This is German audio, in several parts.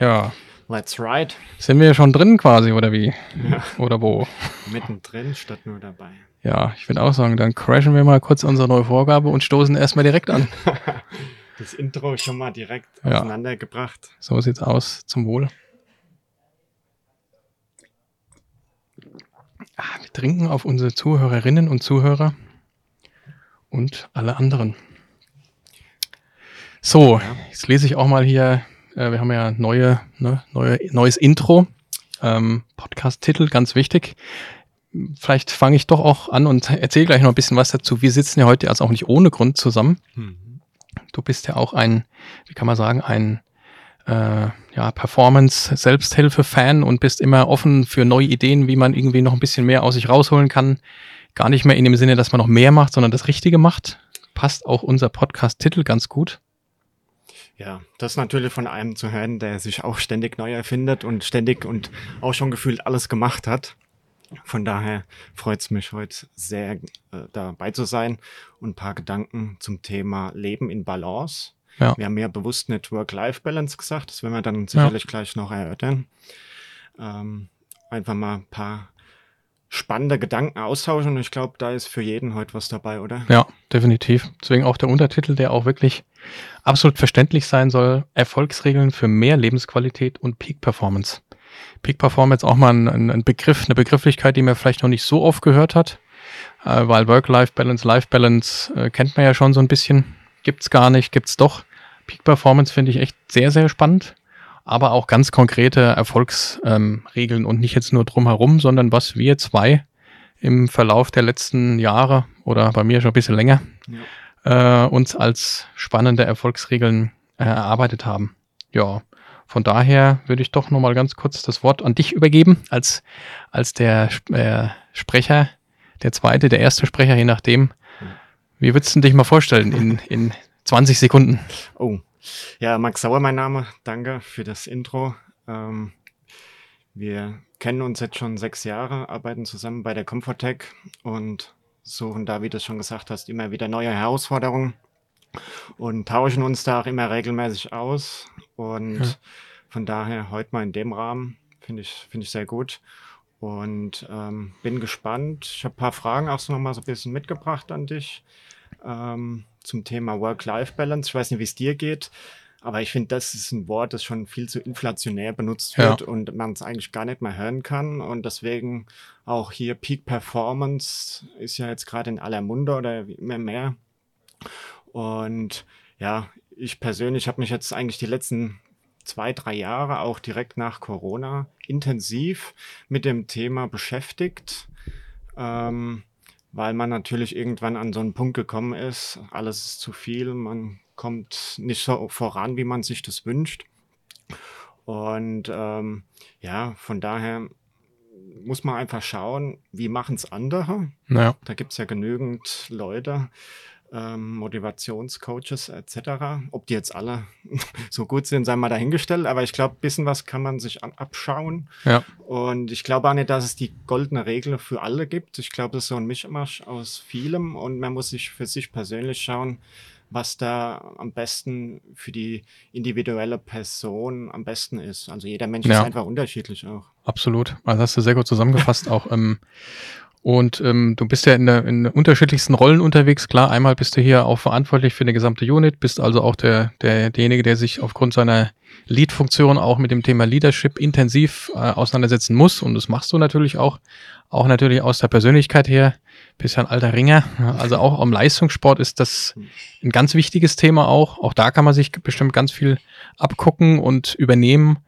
Ja. Let's ride. Sind wir schon drin quasi, oder wie? Ja. Oder wo? Mittendrin statt nur dabei. Ja, ich würde auch sagen, dann crashen wir mal kurz unsere neue Vorgabe und stoßen erstmal direkt an. Das Intro schon mal direkt Ja. auseinandergebracht. So sieht's aus. Zum Wohl. Ah, wir trinken auf unsere Zuhörerinnen und Zuhörer und alle anderen. So, jetzt lese ich auch mal hier, äh, wir haben ja neue, ne, neue, neues Intro. Ähm, Podcast-Titel, ganz wichtig. Vielleicht fange ich doch auch an und erzähle gleich noch ein bisschen was dazu. Wir sitzen ja heute also auch nicht ohne Grund zusammen. Mhm. Du bist ja auch ein, wie kann man sagen, ein äh, ja, Performance-Selbsthilfe-Fan und bist immer offen für neue Ideen, wie man irgendwie noch ein bisschen mehr aus sich rausholen kann. Gar nicht mehr in dem Sinne, dass man noch mehr macht, sondern das Richtige macht. Passt auch unser Podcast-Titel ganz gut. Ja, das natürlich von einem zu hören, der sich auch ständig neu erfindet und ständig und auch schon gefühlt alles gemacht hat. Von daher freut es mich heute sehr, äh, dabei zu sein und ein paar Gedanken zum Thema Leben in Balance. Ja. Wir haben ja bewusst nicht Work-Life-Balance gesagt, das werden wir dann sicherlich gleich noch erörtern. Ähm, einfach mal ein paar spannende Gedanken austauschen und ich glaube, da ist für jeden heute was dabei, oder? Ja, definitiv. Deswegen auch der Untertitel, der auch wirklich absolut verständlich sein soll. Erfolgsregeln für mehr Lebensqualität und Peak Performance. Peak Performance auch mal ein, ein Begriff, eine Begrifflichkeit, die man vielleicht noch nicht so oft gehört hat, äh, weil Work-Life-Balance, Life-Balance äh, kennt man ja schon so ein bisschen. Gibt's gar nicht, gibt's doch. Peak Performance finde ich echt sehr, sehr spannend, aber auch ganz konkrete Erfolgsregeln ähm, und nicht jetzt nur drumherum, sondern was wir zwei im Verlauf der letzten Jahre oder bei mir schon ein bisschen länger äh, uns als spannende Erfolgsregeln äh, erarbeitet haben. Ja, von daher würde ich doch nochmal ganz kurz das Wort an dich übergeben, als, als der äh, Sprecher, der zweite, der erste Sprecher, je nachdem. Wie würdest du dich mal vorstellen in, in 20 Sekunden? Oh, ja, Max Sauer mein Name. Danke für das Intro. Ähm, wir kennen uns jetzt schon sechs Jahre, arbeiten zusammen bei der Comfortech und suchen da, wie du es schon gesagt hast, immer wieder neue Herausforderungen und tauschen uns da auch immer regelmäßig aus. Und Ja. von daher heute mal in dem Rahmen finde ich, finde ich sehr gut. Und ähm, bin gespannt. Ich habe ein paar Fragen auch so nochmal so ein bisschen mitgebracht an dich ähm, zum Thema Work-Life-Balance. Ich weiß nicht, wie es dir geht, aber ich finde, das ist ein Wort, das schon viel zu inflationär benutzt Ja. wird und man es eigentlich gar nicht mehr hören kann. Und deswegen auch hier Peak Performance ist ja jetzt gerade in aller Munde oder immer mehr. Und ja, ich persönlich habe mich jetzt eigentlich die letzten zwei, drei Jahre auch direkt nach Corona intensiv mit dem Thema beschäftigt, ähm, weil man natürlich irgendwann an so einen Punkt gekommen ist, alles ist zu viel, man kommt nicht so voran, wie man sich das wünscht. Und ähm, ja, von daher muss man einfach schauen, wie machen es andere. Naja, Da gibt es ja genügend Leute, ähm, Motivationscoaches etc. Ob die jetzt alle so gut sind, sei mal dahingestellt. Aber ich glaube, ein bisschen was kann man sich an, abschauen. ja, Und ich glaube auch nicht, dass es die goldene Regel für alle gibt. Ich glaube, das ist so ein Mischmasch aus vielem. Und man muss sich für sich persönlich schauen, was da am besten für die individuelle Person am besten ist. Also jeder Mensch Ja. ist einfach unterschiedlich auch. absolut. Also hast du sehr gut zusammengefasst auch. Ähm, und ähm, du bist ja in, der, in unterschiedlichsten Rollen unterwegs. Klar, einmal bist du hier auch verantwortlich für eine gesamte Unit, bist also auch der, der, derjenige, der sich aufgrund seiner Lead-Funktion auch mit dem Thema Leadership intensiv äh, auseinandersetzen muss. Und das machst du natürlich auch, auch natürlich aus der Persönlichkeit her. Bist ja ein alter Ringer. Also auch am Leistungssport ist das ein ganz wichtiges Thema auch. Auch da kann man sich bestimmt ganz viel abgucken und übernehmen.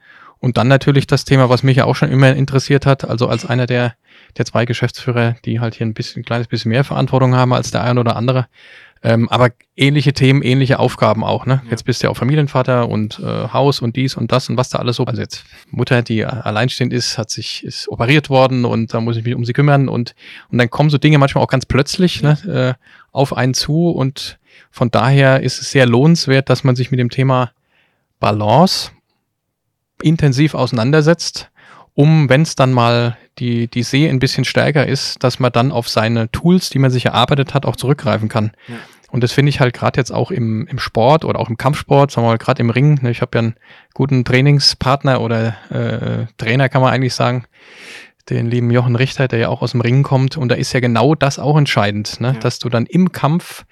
Und dann natürlich das Thema, was mich ja auch schon immer interessiert hat, also als einer der, der zwei Geschäftsführer, die halt hier ein bisschen, ein kleines bisschen mehr Verantwortung haben als der ein oder andere. Ähm, aber ähnliche Themen, ähnliche Aufgaben auch, ne? Ja. Jetzt bist du ja auch Familienvater und äh, Haus und dies und das und was da alles so. Also jetzt Mutter, die alleinstehend ist, hat sich, ist operiert worden und da muss ich mich um sie kümmern und, und dann kommen so Dinge manchmal auch ganz plötzlich, ne, äh, auf einen zu und von daher ist es sehr lohnenswert, dass man sich mit dem Thema Balance intensiv auseinandersetzt, um, wenn es dann mal die, die See ein bisschen stärker ist, dass man dann auf seine Tools, die man sich erarbeitet hat, auch zurückgreifen kann. Ja. Und das finde ich halt gerade jetzt auch im, im Sport oder auch im Kampfsport, sagen wir mal gerade im Ring. Ne, ich habe ja einen guten Trainingspartner oder äh, Trainer, kann man eigentlich sagen, den lieben Jochen Richter, der ja auch aus dem Ring kommt. Und da ist ja genau das auch entscheidend, ne? Ja. dass du dann im Kampf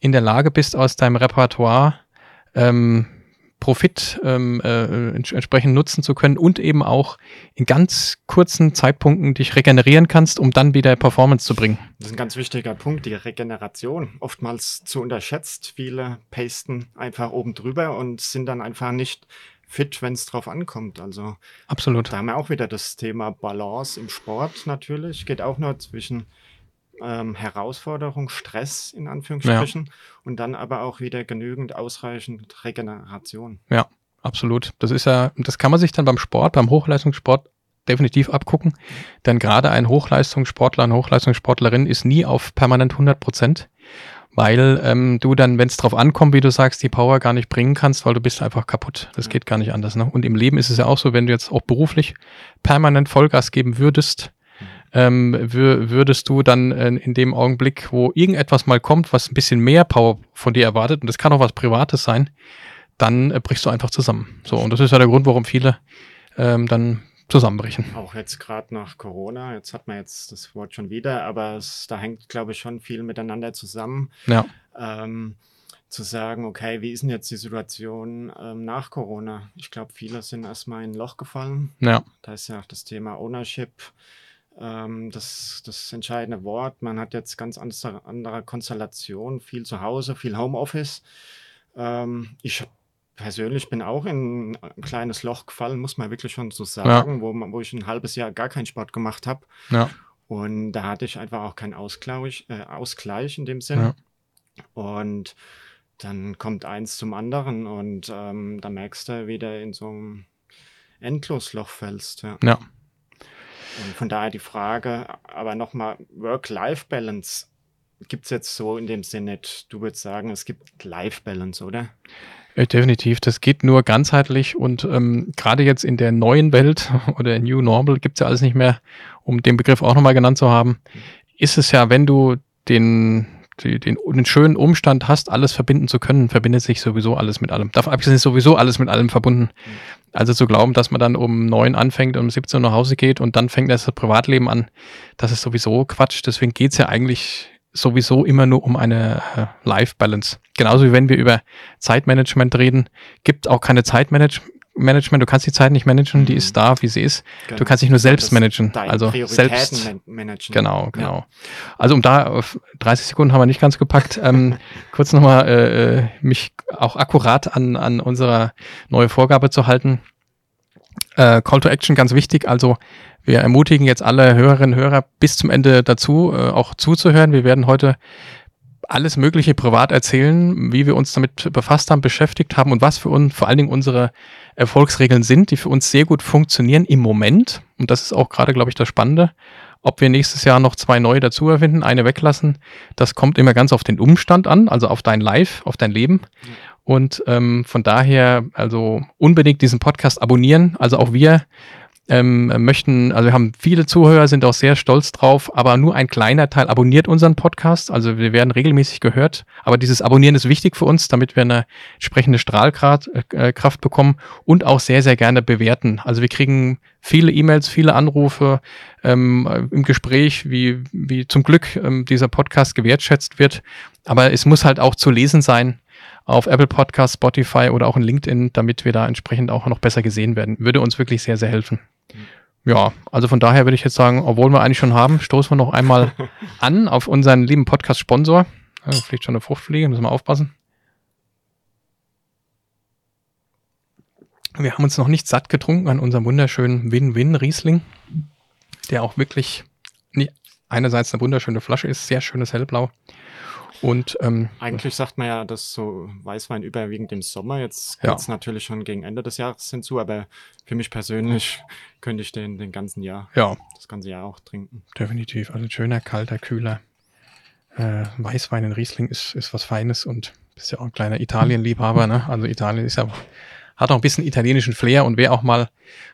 in der Lage bist, aus deinem Repertoire ähm, Profit ähm, äh, entsprechend nutzen zu können und eben auch in ganz kurzen Zeitpunkten dich regenerieren kannst, um dann wieder Performance zu bringen. Das ist ein ganz wichtiger Punkt, die Regeneration. Oftmals zu unterschätzt. Viele pasten einfach oben drüber und sind dann einfach nicht fit, wenn es drauf ankommt. Also absolut. Da haben wir auch wieder das Thema Balance im Sport natürlich. Geht auch nur zwischen ähm, Herausforderung, Stress in Anführungsstrichen ja. und dann aber auch wieder genügend ausreichend Regeneration. Ja, absolut. Das ist ja, das kann man sich dann beim Sport, beim Hochleistungssport definitiv abgucken, denn gerade ein Hochleistungssportler, eine Hochleistungssportlerin ist nie auf permanent 100 Prozent, weil ähm, du dann, wenn es drauf ankommt, wie du sagst, die Power gar nicht bringen kannst, weil du bist einfach kaputt. Das ja. geht gar nicht anders. Ne? Und im Leben ist es ja auch so, wenn du jetzt auch beruflich permanent Vollgas geben würdest, ähm, würdest du dann äh, in dem Augenblick, wo irgendetwas mal kommt, was ein bisschen mehr Power von dir erwartet, und das kann auch was Privates sein, dann äh, brichst du einfach zusammen. So, und das ist ja der Grund, warum viele ähm, dann zusammenbrechen. Auch jetzt gerade nach Corona, jetzt hat man jetzt das Wort schon wieder, aber es, da hängt, glaube ich, schon viel miteinander zusammen. Ja. Ähm, zu sagen, okay, wie ist denn jetzt die Situation ähm, nach Corona? Ich glaube, viele sind erstmal in ein Loch gefallen. Ja. Da ist ja auch das Thema Ownership ähm, das, das entscheidende Wort. Man hat jetzt ganz andere, andere Konstellation, viel zu Hause, viel Homeoffice. Ähm, ich persönlich bin auch in ein kleines Loch gefallen, muss man wirklich schon so sagen, ja. wo, wo ich ein halbes Jahr gar keinen Sport gemacht habe. Ja. Und da hatte ich einfach auch keinen Ausgleich, äh, Ausgleich in dem Sinne. Ja. Und dann kommt eins zum anderen und ähm, da merkst du wieder in so einem Endlosloch fällst. Ja. ja. Und von daher die Frage, aber nochmal, Work-Life-Balance gibt es jetzt so in dem Sinne nicht. Du würdest sagen, es gibt Life-Balance, oder? Ja, definitiv. Das geht nur ganzheitlich und ähm, gerade jetzt in der neuen Welt oder New Normal gibt es ja alles nicht mehr, um den Begriff auch nochmal genannt zu haben, ist es ja, wenn du den die, den, den schönen Umstand hast, alles verbinden zu können, verbindet sich sowieso alles mit allem. Davon abgesehen ist sowieso alles mit allem verbunden. Also zu glauben, dass man dann um neun anfängt und um 17 Uhr nach Hause geht und dann fängt das Privatleben an, das ist sowieso Quatsch. Deswegen geht's ja eigentlich sowieso immer nur um eine äh, Life-Balance. Genauso wie wenn wir über Zeitmanagement reden, gibt auch keine Zeitmanagement Management, du kannst die Zeit nicht managen, die ist mhm. da, wie sie ist. Genau. Du kannst dich nur selbst managen. Also selbst managen. Genau, genau. Ja. Also um da auf 30 Sekunden haben wir nicht ganz gepackt. Ähm, kurz nochmal äh, äh, mich auch akkurat an, an unsere neue Vorgabe zu halten. Äh, Call to Action ganz wichtig. Also wir ermutigen jetzt alle Hörerinnen und Hörer bis zum Ende dazu, äh, auch zuzuhören. Wir werden heute alles Mögliche privat erzählen, wie wir uns damit befasst haben, beschäftigt haben und was für uns vor allen Dingen unsere Erfolgsregeln sind, die für uns sehr gut funktionieren im Moment. Und das ist auch gerade, glaube ich, das Spannende. Ob wir nächstes Jahr noch zwei neue dazu erfinden, eine weglassen, das kommt immer ganz auf den Umstand an, also auf dein Live, auf dein Leben. Und ähm, von daher, also unbedingt diesen Podcast abonnieren. Also auch wir ähm, möchten, also wir haben viele Zuhörer, sind auch sehr stolz drauf, aber nur ein kleiner Teil abonniert unseren Podcast. Also wir werden regelmäßig gehört, aber dieses Abonnieren ist wichtig für uns, damit wir eine entsprechende Strahlkraft äh, Kraft bekommen und auch sehr, sehr gerne bewerten. Also wir kriegen viele E-Mails, viele Anrufe ähm, im Gespräch, wie, wie zum Glück ähm, dieser Podcast gewertschätzt wird. Aber es muss halt auch zu lesen sein auf Apple Podcast, Spotify oder auch in LinkedIn, damit wir da entsprechend auch noch besser gesehen werden. Würde uns wirklich sehr, sehr helfen. Ja, also von daher würde ich jetzt sagen, obwohl wir eigentlich schon haben, stoßen wir noch einmal an auf unseren lieben Podcast-Sponsor. Ja, fliegt schon eine Fruchtfliege, müssen wir aufpassen. Wir haben uns noch nicht satt getrunken an unserem wunderschönen Win-Win-Riesling, der auch wirklich einerseits eine wunderschöne Flasche ist, sehr schönes Hellblau und ähm, eigentlich sagt man ja, dass so Weißwein überwiegend im Sommer. Jetzt geht es ja. natürlich schon gegen Ende des Jahres hinzu, aber für mich persönlich könnte ich den den ganzen Jahr, ja. das ganze Jahr auch trinken. Definitiv. Also ein schöner, kalter, kühler äh, Weißwein in Riesling ist, ist was Feines und bist ja auch ein kleiner Italien-Liebhaber, ne? Also Italien ist ja hat auch ein bisschen italienischen Flair und wer auch mal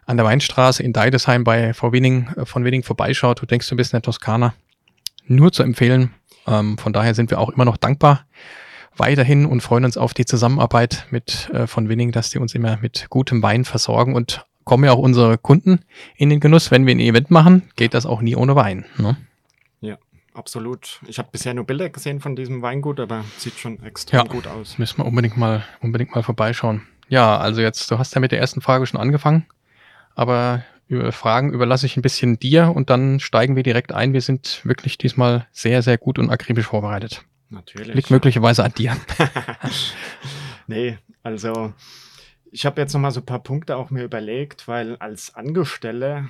an der Weinstraße in Deidesheim bei vor Winning, äh, von Winning vorbeischaut, du denkst du bist in der Toskana, nur zu empfehlen. Ähm, von daher sind wir auch immer noch dankbar weiterhin und freuen uns auf die Zusammenarbeit mit äh, von Winning, dass die uns immer mit gutem Wein versorgen und kommen ja auch unsere Kunden in den Genuss. Wenn wir ein Event machen, geht das auch nie ohne Wein. Ne? Ja, absolut. Ich habe bisher nur Bilder gesehen von diesem Weingut, aber sieht schon extrem ja, gut aus. Müssen wir unbedingt mal, unbedingt mal vorbeischauen. Ja, also jetzt, du hast ja mit der ersten Frage schon angefangen, aber Fragen überlasse ich ein bisschen dir und dann steigen wir direkt ein. Wir sind wirklich diesmal sehr, sehr gut und akribisch vorbereitet. Natürlich. Liegt möglicherweise an dir. nee, also ich habe jetzt nochmal so ein paar Punkte auch mir überlegt, weil als Angestellte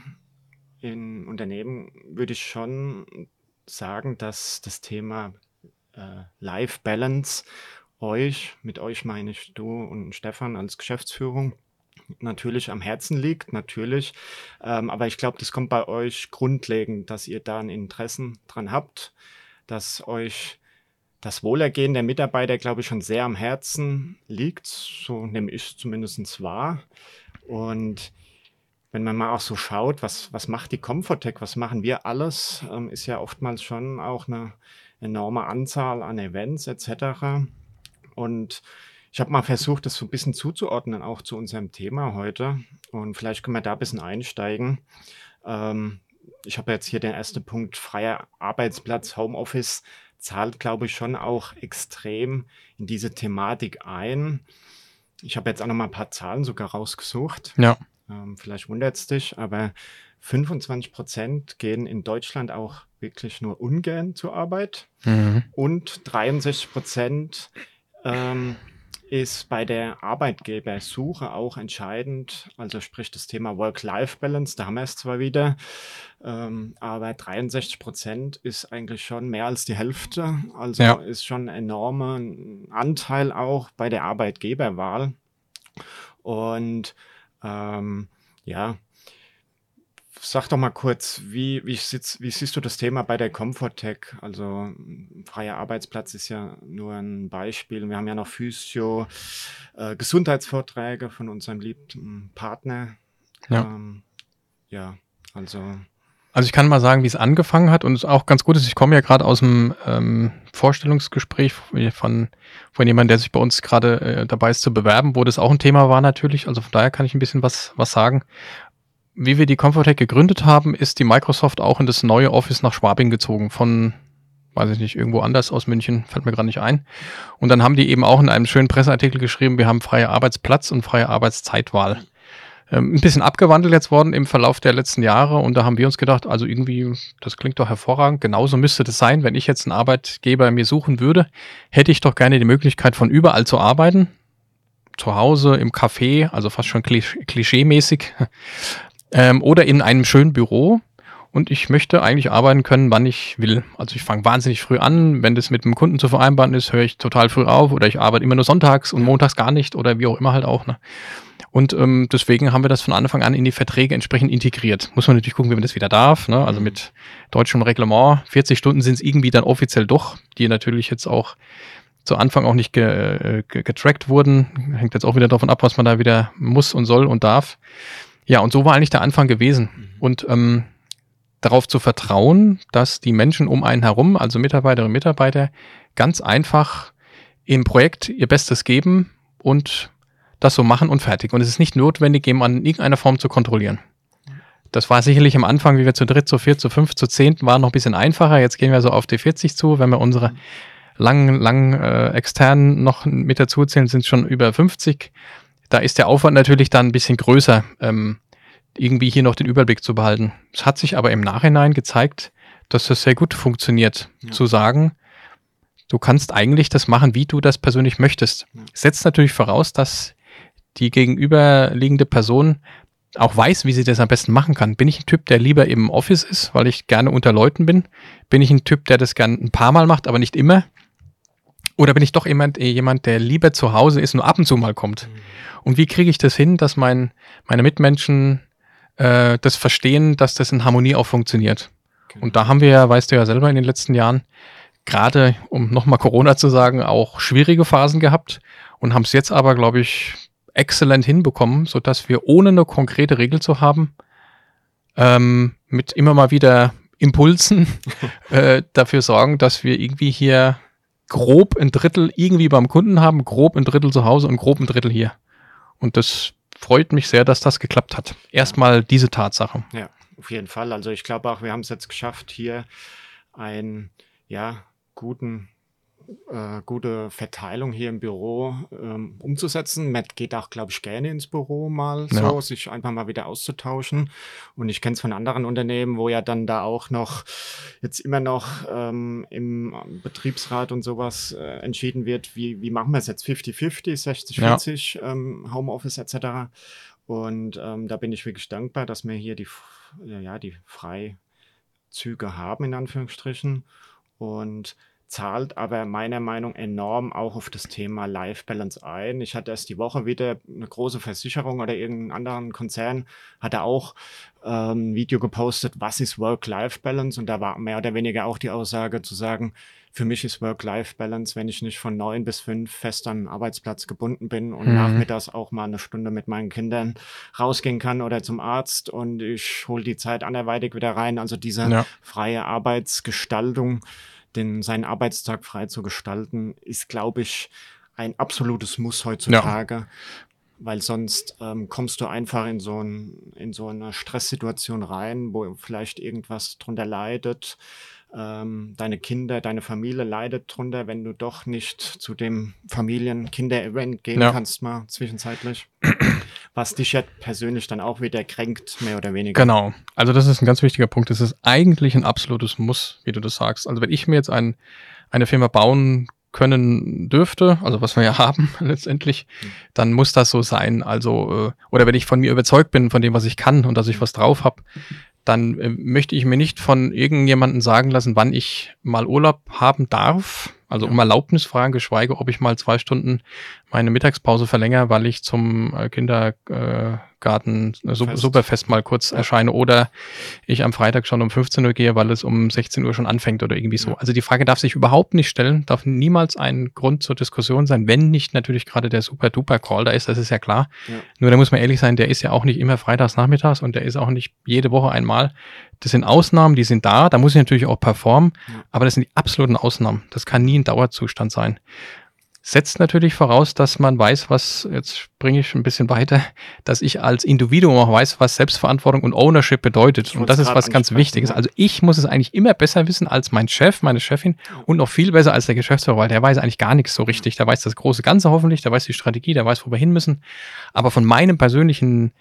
in Unternehmen würde ich schon sagen, dass das Thema äh, Life Balance euch, mit euch meine ich du und Stefan als Geschäftsführung, natürlich am Herzen liegt, natürlich. Ähm, aber ich glaube, das kommt bei euch grundlegend, dass ihr da ein Interessen dran habt, dass euch das Wohlergehen der Mitarbeiter, glaube ich, schon sehr am Herzen liegt. So nehme ich es zumindest wahr. Und wenn man mal auch so schaut, was, was macht die Comfortech, was machen wir alles, ähm, ist ja oftmals schon auch eine enorme Anzahl an Events etc. Und ich habe mal versucht, das so ein bisschen zuzuordnen, auch zu unserem Thema heute. Und vielleicht können wir da ein bisschen einsteigen. Ähm, ich habe jetzt hier den ersten Punkt, freier Arbeitsplatz, Homeoffice zahlt, glaube ich, schon auch extrem in diese Thematik ein. Ich habe jetzt auch noch mal ein paar Zahlen sogar rausgesucht. Ja. Ähm, vielleicht wundert es dich, aber 25 Prozent gehen in Deutschland auch wirklich nur ungern zur Arbeit mhm. und 63 Prozent ähm, ist bei der Arbeitgebersuche auch entscheidend. Also sprich das Thema Work-Life-Balance, da haben wir es zwar wieder, ähm, aber 63 Prozent ist eigentlich schon mehr als die Hälfte. Also ja. ist schon ein enormer Anteil auch bei der Arbeitgeberwahl. Und ähm, ja, Sag doch mal kurz, wie, wie, sitz, wie siehst du das Thema bei der Comfortech? Also freier Arbeitsplatz ist ja nur ein Beispiel. Wir haben ja noch Physio, äh, Gesundheitsvorträge von unserem lieben Partner. Ja. Ähm, ja, also. Also ich kann mal sagen, wie es angefangen hat und es auch ganz gut ist, ich komme ja gerade aus dem ähm, Vorstellungsgespräch von, von jemandem, der sich bei uns gerade äh, dabei ist zu bewerben, wo das auch ein Thema war natürlich. Also von daher kann ich ein bisschen was, was sagen wie wir die Comfortech gegründet haben, ist die Microsoft auch in das neue Office nach Schwabing gezogen von, weiß ich nicht, irgendwo anders aus München, fällt mir gerade nicht ein. Und dann haben die eben auch in einem schönen Presseartikel geschrieben, wir haben freie Arbeitsplatz und freie Arbeitszeitwahl. Ähm, ein bisschen abgewandelt jetzt worden im Verlauf der letzten Jahre und da haben wir uns gedacht, also irgendwie, das klingt doch hervorragend, genauso müsste das sein, wenn ich jetzt einen Arbeitgeber mir suchen würde, hätte ich doch gerne die Möglichkeit von überall zu arbeiten, zu Hause, im Café, also fast schon klischee-mäßig ähm, oder in einem schönen Büro. Und ich möchte eigentlich arbeiten können, wann ich will. Also ich fange wahnsinnig früh an. Wenn das mit dem Kunden zu vereinbaren ist, höre ich total früh auf. Oder ich arbeite immer nur sonntags und montags gar nicht oder wie auch immer halt auch. Ne? Und ähm, deswegen haben wir das von Anfang an in die Verträge entsprechend integriert. Muss man natürlich gucken, wie man das wieder darf. Ne? Also mit deutschem Reglement. 40 Stunden sind es irgendwie dann offiziell doch, die natürlich jetzt auch zu Anfang auch nicht äh, ge, getrackt wurden. Hängt jetzt auch wieder davon ab, was man da wieder muss und soll und darf. Ja, und so war eigentlich der Anfang gewesen. Mhm. Und ähm, darauf zu vertrauen, dass die Menschen um einen herum, also Mitarbeiterinnen und Mitarbeiter, ganz einfach im Projekt ihr Bestes geben und das so machen und fertig. Und es ist nicht notwendig, jemanden in irgendeiner Form zu kontrollieren. Das war sicherlich am Anfang, wie wir zu dritt, zu viert, zu fünf, zu zehn waren, noch ein bisschen einfacher. Jetzt gehen wir so auf die 40 zu. Wenn wir unsere langen, langen äh, externen noch mit dazu zählen, sind es schon über 50 da ist der Aufwand natürlich dann ein bisschen größer, ähm, irgendwie hier noch den Überblick zu behalten. Es hat sich aber im Nachhinein gezeigt, dass das sehr gut funktioniert, ja. zu sagen, du kannst eigentlich das machen, wie du das persönlich möchtest. Ja. Setzt natürlich voraus, dass die gegenüberliegende Person auch weiß, wie sie das am besten machen kann. Bin ich ein Typ, der lieber im Office ist, weil ich gerne unter Leuten bin? Bin ich ein Typ, der das gerne ein paar Mal macht, aber nicht immer? Oder bin ich doch jemand, jemand der lieber zu Hause ist und nur ab und zu mal kommt? Mhm. Und wie kriege ich das hin, dass mein, meine Mitmenschen äh, das verstehen, dass das in Harmonie auch funktioniert? Okay. Und da haben wir ja, weißt du ja selber in den letzten Jahren, gerade, um nochmal Corona zu sagen, auch schwierige Phasen gehabt und haben es jetzt aber, glaube ich, exzellent hinbekommen, sodass wir ohne eine konkrete Regel zu haben, ähm, mit immer mal wieder Impulsen äh, dafür sorgen, dass wir irgendwie hier grob ein Drittel irgendwie beim Kunden haben, grob ein Drittel zu Hause und grob ein Drittel hier. Und das freut mich sehr, dass das geklappt hat. Erstmal diese Tatsache. Ja, auf jeden Fall. Also ich glaube auch, wir haben es jetzt geschafft, hier einen ja, guten äh, gute Verteilung hier im Büro ähm, umzusetzen. Matt geht auch, glaube ich, gerne ins Büro mal so, ja. sich einfach mal wieder auszutauschen. Und ich kenne es von anderen Unternehmen, wo ja dann da auch noch jetzt immer noch ähm, im Betriebsrat und sowas äh, entschieden wird, wie, wie machen wir es jetzt 50-50, 60-40, ja. ähm, Homeoffice etc. Und ähm, da bin ich wirklich dankbar, dass wir hier die, ja, die Freizüge haben, in Anführungsstrichen. Und zahlt aber meiner Meinung enorm auch auf das Thema Life Balance ein. Ich hatte erst die Woche wieder eine große Versicherung oder irgendeinen anderen Konzern, hatte auch ähm, ein Video gepostet, was ist Work-Life Balance? Und da war mehr oder weniger auch die Aussage zu sagen, für mich ist Work-Life Balance, wenn ich nicht von neun bis fünf fest an den Arbeitsplatz gebunden bin und mhm. nachmittags auch mal eine Stunde mit meinen Kindern rausgehen kann oder zum Arzt und ich hole die Zeit anderweitig wieder rein. Also diese ja. freie Arbeitsgestaltung den, seinen Arbeitstag frei zu gestalten, ist, glaube ich, ein absolutes Muss heutzutage. Ja. Weil sonst ähm, kommst du einfach in so, ein, in so eine Stresssituation rein, wo vielleicht irgendwas drunter leidet. Ähm, deine Kinder, deine Familie leidet drunter, wenn du doch nicht zu dem Familien-Kinder-Event gehen ja. kannst, mal zwischenzeitlich was dich ja persönlich dann auch wieder kränkt, mehr oder weniger. Genau. Also das ist ein ganz wichtiger Punkt. Es ist eigentlich ein absolutes Muss, wie du das sagst. Also wenn ich mir jetzt ein, eine Firma bauen können dürfte, also was wir ja haben letztendlich, hm. dann muss das so sein. Also, äh, oder wenn ich von mir überzeugt bin, von dem, was ich kann und dass ich was drauf habe, dann äh, möchte ich mir nicht von irgendjemandem sagen lassen, wann ich mal Urlaub haben darf, also um Erlaubnis fragen, geschweige, ob ich mal zwei Stunden meine Mittagspause verlängere, weil ich zum äh, Kindergarten äh, Superfest mal kurz ja. erscheine oder ich am Freitag schon um 15 Uhr gehe, weil es um 16 Uhr schon anfängt oder irgendwie so. Ja. Also die Frage darf sich überhaupt nicht stellen, darf niemals ein Grund zur Diskussion sein, wenn nicht natürlich gerade der Super-Duper-Call da ist, das ist ja klar. Ja. Nur da muss man ehrlich sein, der ist ja auch nicht immer freitags nachmittags und der ist auch nicht jede Woche einmal. Das sind Ausnahmen, die sind da, da muss ich natürlich auch performen, aber das sind die absoluten Ausnahmen. Das kann nie ein Dauerzustand sein setzt natürlich voraus, dass man weiß, was, jetzt springe ich ein bisschen weiter, dass ich als Individuum auch weiß, was Selbstverantwortung und Ownership bedeutet. Und das ist was ganz Wichtiges. Ja. Also ich muss es eigentlich immer besser wissen als mein Chef, meine Chefin und noch viel besser als der Geschäftsführer, weil der weiß eigentlich gar nichts so richtig. Der weiß das große Ganze hoffentlich, der weiß die Strategie, der weiß, wo wir hin müssen. Aber von meinem persönlichen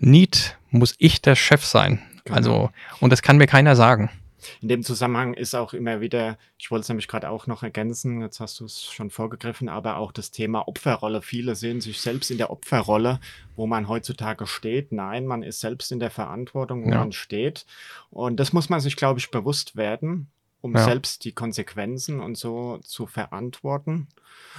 Need muss ich der Chef sein. Genau. Also, und das kann mir keiner sagen. In dem Zusammenhang ist auch immer wieder, ich wollte es nämlich gerade auch noch ergänzen, jetzt hast du es schon vorgegriffen, aber auch das Thema Opferrolle. Viele sehen sich selbst in der Opferrolle, wo man heutzutage steht. Nein, man ist selbst in der Verantwortung, wo ja. man steht. Und das muss man sich, glaube ich, bewusst werden, um ja. selbst die Konsequenzen und so zu verantworten.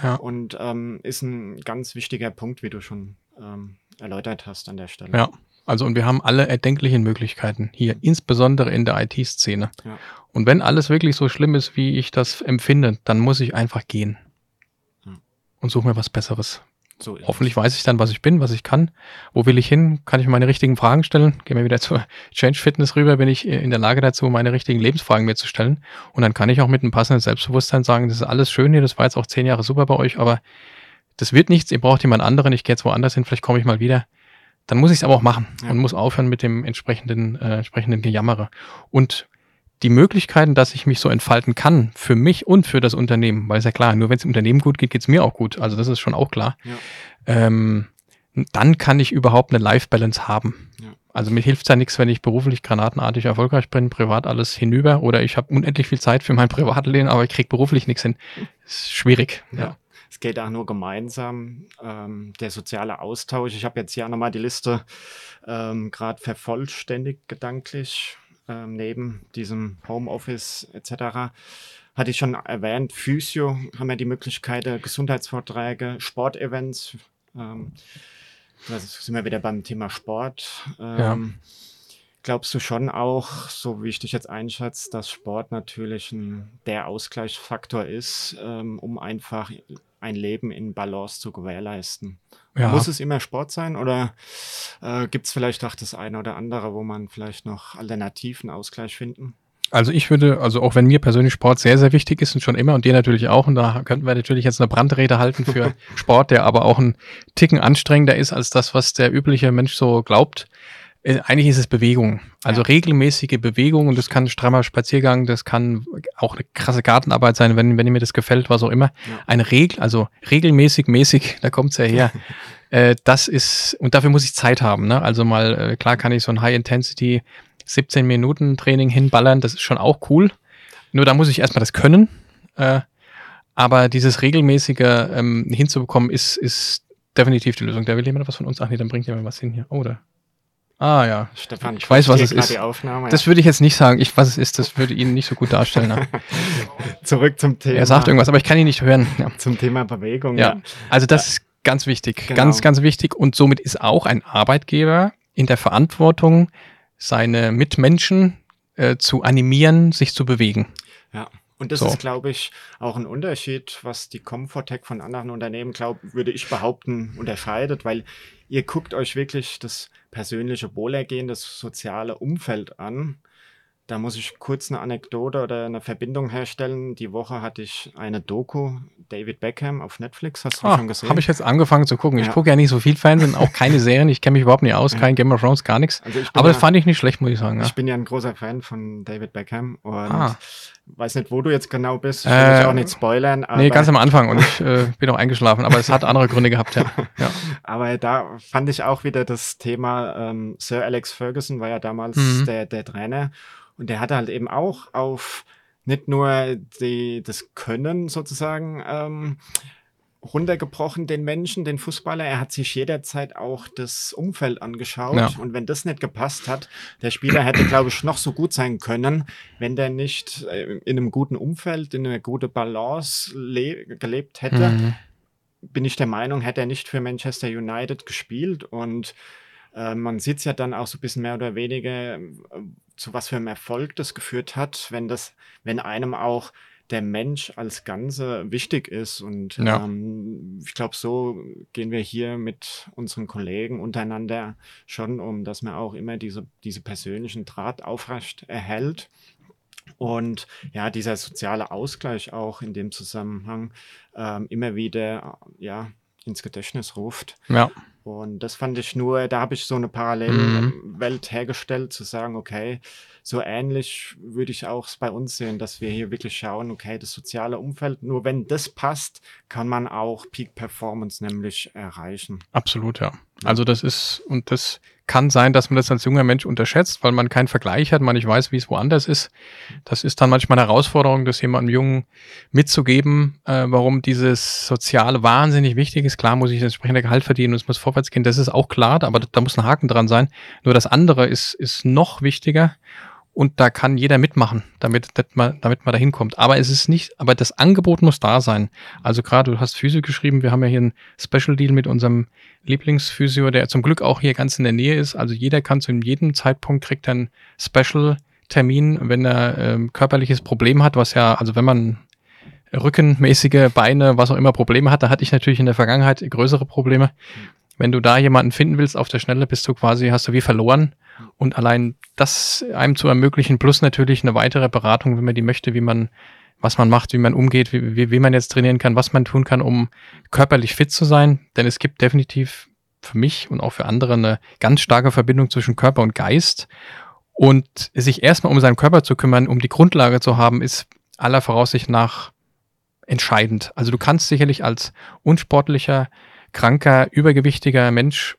Ja. Und ähm, ist ein ganz wichtiger Punkt, wie du schon ähm, erläutert hast an der Stelle. Ja, also und wir haben alle erdenklichen Möglichkeiten hier, insbesondere in der IT-Szene. Ja. Und wenn alles wirklich so schlimm ist, wie ich das empfinde, dann muss ich einfach gehen hm. und suche mir was Besseres. So Hoffentlich weiß ich dann, was ich bin, was ich kann. Wo will ich hin? Kann ich meine richtigen Fragen stellen? Gehen wir wieder zur Change Fitness rüber, bin ich in der Lage dazu, meine richtigen Lebensfragen mir zu stellen. Und dann kann ich auch mit einem passenden Selbstbewusstsein sagen, das ist alles schön hier, das war jetzt auch zehn Jahre super bei euch, aber das wird nichts, ihr braucht jemand anderen, ich gehe jetzt woanders hin, vielleicht komme ich mal wieder dann muss ich es aber auch machen ja. und muss aufhören mit dem entsprechenden, äh, entsprechenden Gejammere. Und die Möglichkeiten, dass ich mich so entfalten kann, für mich und für das Unternehmen, weil es ja klar, nur wenn es dem Unternehmen gut geht, geht es mir auch gut. Also das ist schon auch klar. Ja. Ähm, dann kann ich überhaupt eine Life-Balance haben. Ja. Also mir hilft es ja nichts, wenn ich beruflich granatenartig erfolgreich bin, privat alles hinüber oder ich habe unendlich viel Zeit für mein Privatleben, aber ich kriege beruflich nichts hin. Das ist schwierig. Ja. ja. Es geht auch nur gemeinsam. Ähm, der soziale Austausch. Ich habe jetzt hier nochmal die Liste ähm, gerade vervollständigt gedanklich, ähm, neben diesem Homeoffice etc. Hatte ich schon erwähnt, Physio haben wir die Möglichkeit, äh, Gesundheitsvorträge, Sportevents. Ähm, da sind wir wieder beim Thema Sport. Ja. Ähm, glaubst du schon auch, so wie ich dich jetzt einschätze, dass Sport natürlich ein, der Ausgleichsfaktor ist, ähm, um einfach ein Leben in Balance zu gewährleisten. Ja. Muss es immer Sport sein oder äh, gibt es vielleicht auch das eine oder andere, wo man vielleicht noch alternativen Ausgleich finden? Also ich würde, also auch wenn mir persönlich Sport sehr, sehr wichtig ist und schon immer und dir natürlich auch, und da könnten wir natürlich jetzt eine Brandrede halten für Sport, der aber auch ein Ticken anstrengender ist als das, was der übliche Mensch so glaubt. Äh, eigentlich ist es Bewegung. Also ja. regelmäßige Bewegung und das kann ein strammer Spaziergang, das kann auch eine krasse Gartenarbeit sein, wenn, wenn mir das gefällt, was auch immer. Ja. Eine Regel, also regelmäßig, mäßig, da kommt's ja her. äh, das ist, und dafür muss ich Zeit haben. Ne? Also mal, äh, klar kann ich so ein High-Intensity 17 Minuten Training hinballern, das ist schon auch cool. Nur da muss ich erstmal das können. Äh, aber dieses regelmäßige ähm, hinzubekommen, ist, ist definitiv die Lösung. Da will jemand was von uns. Ach nee, dann bringt jemand was hin hier. Oder? Ah ja. Stefan, ich weiß, was es ist. Aufnahme, das würde ich jetzt nicht sagen. Ich, was es ist, das würde ihn nicht so gut darstellen. Ne? Zurück zum Thema. Er sagt irgendwas, aber ich kann ihn nicht hören. Ja. Zum Thema Bewegung. Ja, also das ist ganz wichtig. Genau. Ganz, ganz wichtig. Und somit ist auch ein Arbeitgeber in der Verantwortung, seine Mitmenschen äh, zu animieren, sich zu bewegen. Ja. Und das so. ist, glaube ich, auch ein Unterschied, was die Comfortech von anderen Unternehmen, glaube würde ich behaupten, unterscheidet, weil ihr guckt euch wirklich das persönliche Wohlergehen, das soziale Umfeld an da muss ich kurz eine Anekdote oder eine Verbindung herstellen. Die Woche hatte ich eine Doku, David Beckham auf Netflix. Hast du ah, schon gesehen? Habe ich jetzt angefangen zu gucken. Ich ja. gucke ja nicht so viel Fernsehen, auch keine Serien. Ich kenne mich überhaupt nicht aus, ja. kein Game of Thrones, gar nichts. Also Aber ja, das fand ich nicht schlecht, muss ich sagen. Ich bin ja ein großer Fan von David Beckham und ah. weiß nicht, wo du jetzt genau bist. Ich will äh, dich auch nicht spoilern. nee, ganz am Anfang und ich äh, bin auch eingeschlafen. Aber es hat andere Gründe gehabt, ja. Aber da fand ich auch wieder das Thema, ähm, Sir Alex Ferguson war ja damals mhm. der, der Trainer. Und der hatte halt eben auch auf nicht nur die, das Können sozusagen ähm, runtergebrochen, den Menschen, den Fußballer. Er hat sich jederzeit auch das Umfeld angeschaut. Ja. Und wenn das nicht gepasst hat, der Spieler hätte, glaube ich, noch so gut sein können, wenn der nicht äh, in einem guten Umfeld, in einer guten Balance gelebt hätte. Mhm. Bin ich der Meinung, hätte er nicht für Manchester United gespielt. Und äh, man sieht es ja dann auch so ein bisschen mehr oder weniger, äh, zu was für einem Erfolg das geführt hat, wenn das, wenn einem auch der Mensch als Ganze wichtig ist. Und ja. ähm, ich glaube, so gehen wir hier mit unseren Kollegen untereinander schon um, dass man auch immer diese, diese persönlichen Draht aufrecht erhält. Und ja, dieser soziale Ausgleich auch in dem Zusammenhang ähm, immer wieder ja, ins Gedächtnis ruft. Ja. Und das fand ich nur, da habe ich so eine Parallelwelt mhm. hergestellt, zu sagen, okay, so ähnlich würde ich auch bei uns sehen, dass wir hier wirklich schauen, okay, das soziale Umfeld, nur wenn das passt, kann man auch Peak Performance nämlich erreichen. Absolut, ja. Also das ist, und das kann sein, dass man das als junger Mensch unterschätzt, weil man keinen Vergleich hat, man nicht weiß, wie es woanders ist. Das ist dann manchmal eine Herausforderung, das jemandem Jungen mitzugeben, äh, warum dieses Soziale wahnsinnig wichtig ist. Klar muss ich das entsprechende Gehalt verdienen und es muss vorwärts gehen, das ist auch klar, aber da muss ein Haken dran sein. Nur das andere ist, ist noch wichtiger und da kann jeder mitmachen, damit, man, damit man da hinkommt. Aber es ist nicht, aber das Angebot muss da sein. Also gerade, du hast Physio geschrieben, wir haben ja hier einen Special Deal mit unserem Lieblingsphysio, der zum Glück auch hier ganz in der Nähe ist. Also jeder kann zu jedem Zeitpunkt kriegt einen Special Termin, wenn er ähm, körperliches Problem hat, was ja, also wenn man rückenmäßige Beine, was auch immer Probleme hat, da hatte ich natürlich in der Vergangenheit größere Probleme. Wenn du da jemanden finden willst auf der Schnelle, bist du quasi, hast du wie verloren. Und allein das einem zu ermöglichen, plus natürlich eine weitere Beratung, wenn man die möchte, wie man, was man macht, wie man umgeht, wie, wie, wie man jetzt trainieren kann, was man tun kann, um körperlich fit zu sein. Denn es gibt definitiv für mich und auch für andere eine ganz starke Verbindung zwischen Körper und Geist. Und sich erstmal um seinen Körper zu kümmern, um die Grundlage zu haben, ist aller Voraussicht nach entscheidend. Also du kannst sicherlich als unsportlicher, kranker, übergewichtiger Mensch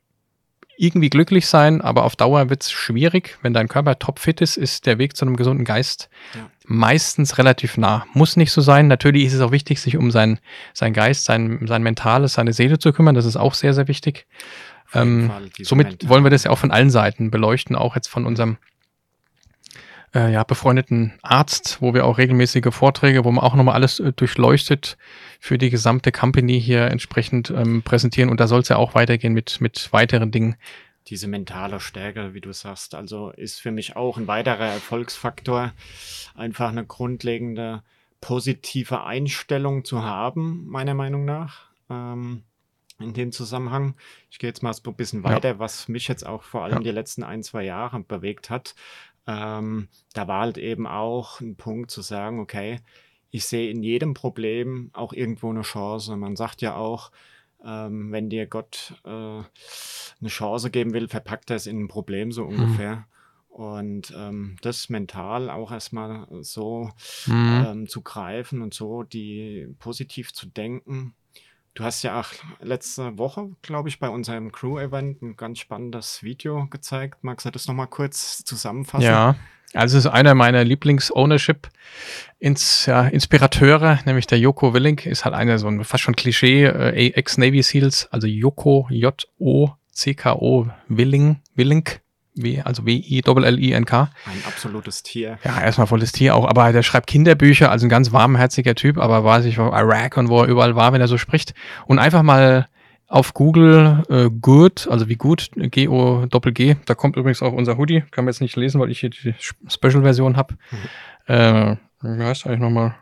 irgendwie glücklich sein, aber auf Dauer wird es schwierig. Wenn dein Körper topfit ist, ist der Weg zu einem gesunden Geist ja. meistens relativ nah. Muss nicht so sein. Natürlich ist es auch wichtig, sich um sein, sein Geist, sein, sein Mentales, seine Seele zu kümmern. Das ist auch sehr, sehr wichtig. Ähm, somit Mental. wollen wir das ja auch von allen Seiten beleuchten, auch jetzt von unserem äh, ja, befreundeten Arzt, wo wir auch regelmäßige Vorträge, wo man auch nochmal alles äh, durchleuchtet für die gesamte Company hier entsprechend ähm, präsentieren. Und da soll es ja auch weitergehen mit, mit weiteren Dingen. Diese mentale Stärke, wie du sagst, also ist für mich auch ein weiterer Erfolgsfaktor, einfach eine grundlegende positive Einstellung zu haben, meiner Meinung nach. Ähm, in dem Zusammenhang. Ich gehe jetzt mal so ein bisschen weiter, ja. was mich jetzt auch vor allem ja. die letzten ein, zwei Jahre bewegt hat. ähm, da war halt eben auch ein Punkt zu sagen, okay, ich sehe in jedem Problem auch irgendwo eine Chance. Man sagt ja auch, ähm, wenn dir Gott äh, eine Chance geben will, verpackt er es in ein Problem so Mhm. ungefähr. Und ähm, das mental auch erstmal so Mhm. ähm, zu greifen und so die positiv zu denken. Du hast ja auch letzte Woche, glaube ich, bei unserem Crew-Event ein ganz spannendes Video gezeigt. Magst du das nochmal kurz zusammenfassen? Ja, also es ist einer meiner Lieblings-Ownership ins, ja, Inspirateure, nämlich der Joko Willing, ist halt einer so ein fast schon Klischee, äh, Ex-Navy Seals, also Joko, J-O-C-K-O Willing, Willing, wie, also W-I-L-L-I-N-K. Ein absolutes Tier. Ja, erstmal volles Tier auch, aber der schreibt Kinderbücher, also ein ganz warmherziger Typ, aber weiß ich, wo Iraq und wo er überall war, wenn er so spricht. Und einfach mal auf Google äh, Good, also wie gut, G-O-Doppel-G, da kommt übrigens auch unser Hoodie, kann man jetzt nicht lesen, weil ich hier die Special-Version habe. Äh, wie heißt eigentlich nochmal?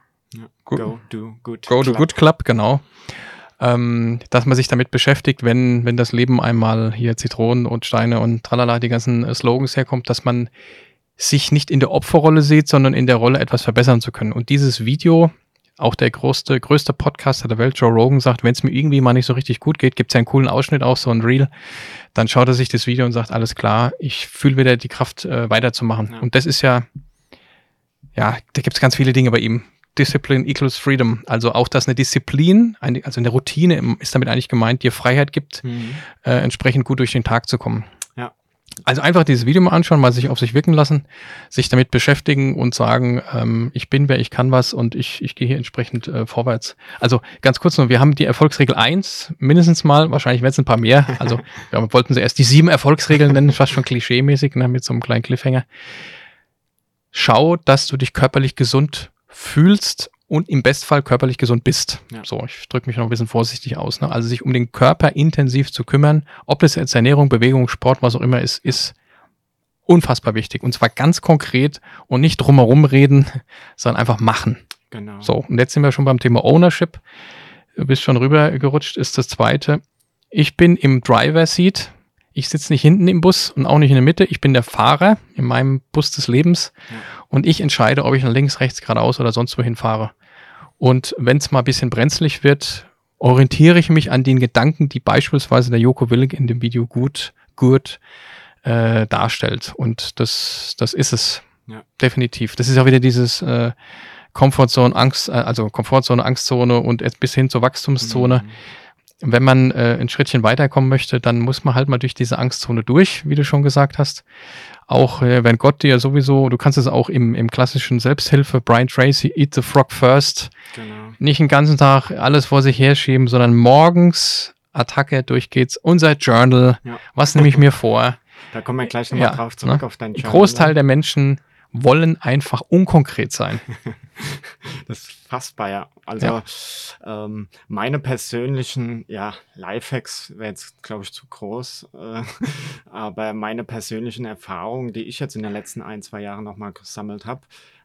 Go- Go, do, good. Go Club. Good Club, genau. Ähm, dass man sich damit beschäftigt, wenn, wenn das Leben einmal hier Zitronen und Steine und tralala, die ganzen äh, Slogans herkommt, dass man sich nicht in der Opferrolle sieht, sondern in der Rolle etwas verbessern zu können. Und dieses Video, auch der größte, größte Podcaster der Welt, Joe Rogan, sagt, wenn es mir irgendwie mal nicht so richtig gut geht, gibt es ja einen coolen Ausschnitt auch, so ein Reel, dann schaut er sich das Video und sagt, alles klar, ich fühle wieder die Kraft, äh, weiterzumachen. Ja. Und das ist ja, ja, da gibt es ganz viele Dinge bei ihm. Discipline equals freedom. Also auch, dass eine Disziplin, eine, also eine Routine ist damit eigentlich gemeint, dir Freiheit gibt, Mhm. äh, entsprechend gut durch den Tag zu kommen. Also einfach dieses Video mal anschauen, mal sich auf sich wirken lassen, sich damit beschäftigen und sagen, ähm, ich bin wer, ich kann was und ich, ich gehe hier entsprechend äh, vorwärts. Also ganz kurz noch, wir haben die Erfolgsregel 1, mindestens mal, wahrscheinlich werden es ein paar mehr. Also wir wollten sie erst die sieben Erfolgsregeln nennen, fast schon klischee-mäßig, ne, mit so einem kleinen Cliffhanger. Schau, dass du dich körperlich gesund fühlst und im Bestfall körperlich gesund bist. Ja. So, ich drücke mich noch ein bisschen vorsichtig aus. Ne? Also sich um den Körper intensiv zu kümmern, ob das jetzt Ernährung, Bewegung, Sport, was auch immer ist, ist unfassbar wichtig. Und zwar ganz konkret und nicht drumherum reden, sondern einfach machen. Genau. So, und jetzt sind wir schon beim Thema Ownership. Du bist schon rübergerutscht, ist das zweite. Ich bin im Driver Seat. Ich sitze nicht hinten im Bus und auch nicht in der Mitte. Ich bin der Fahrer in meinem Bus des Lebens Ja. und ich entscheide, ob ich nach links, rechts, geradeaus oder sonst wohin fahre. Und wenn es mal ein bisschen brenzlig wird, orientiere ich mich an den Gedanken, die beispielsweise der Joko Willig in dem Video gut, gut äh, darstellt. Und das, das ist es. Ja. Definitiv. Das ist auch wieder dieses äh, Komfortzone, Angst, äh, also Komfortzone, Angstzone und bis hin zur Wachstumszone. Mhm. Wenn man äh, ein Schrittchen weiterkommen möchte, dann muss man halt mal durch diese Angstzone durch, wie du schon gesagt hast. Auch äh, wenn Gott dir sowieso, du kannst es auch im, im klassischen Selbsthilfe, Brian Tracy, Eat the Frog First, Genau. nicht den ganzen Tag alles vor sich herschieben, sondern morgens Attacke, durch geht's, unser Journal, Ja. was nehme ich mir vor? Da kommen wir gleich nochmal Ja, drauf zurück ne? auf deinen Ein Journal. Großteil der Menschen wollen einfach unkonkret sein. Das ist fassbar, ja. Also Ähm, meine persönlichen, ja, Lifehacks wäre jetzt, glaube ich, zu groß. Äh, aber meine persönlichen Erfahrungen, die ich jetzt in den letzten ein, zwei Jahren nochmal gesammelt habe,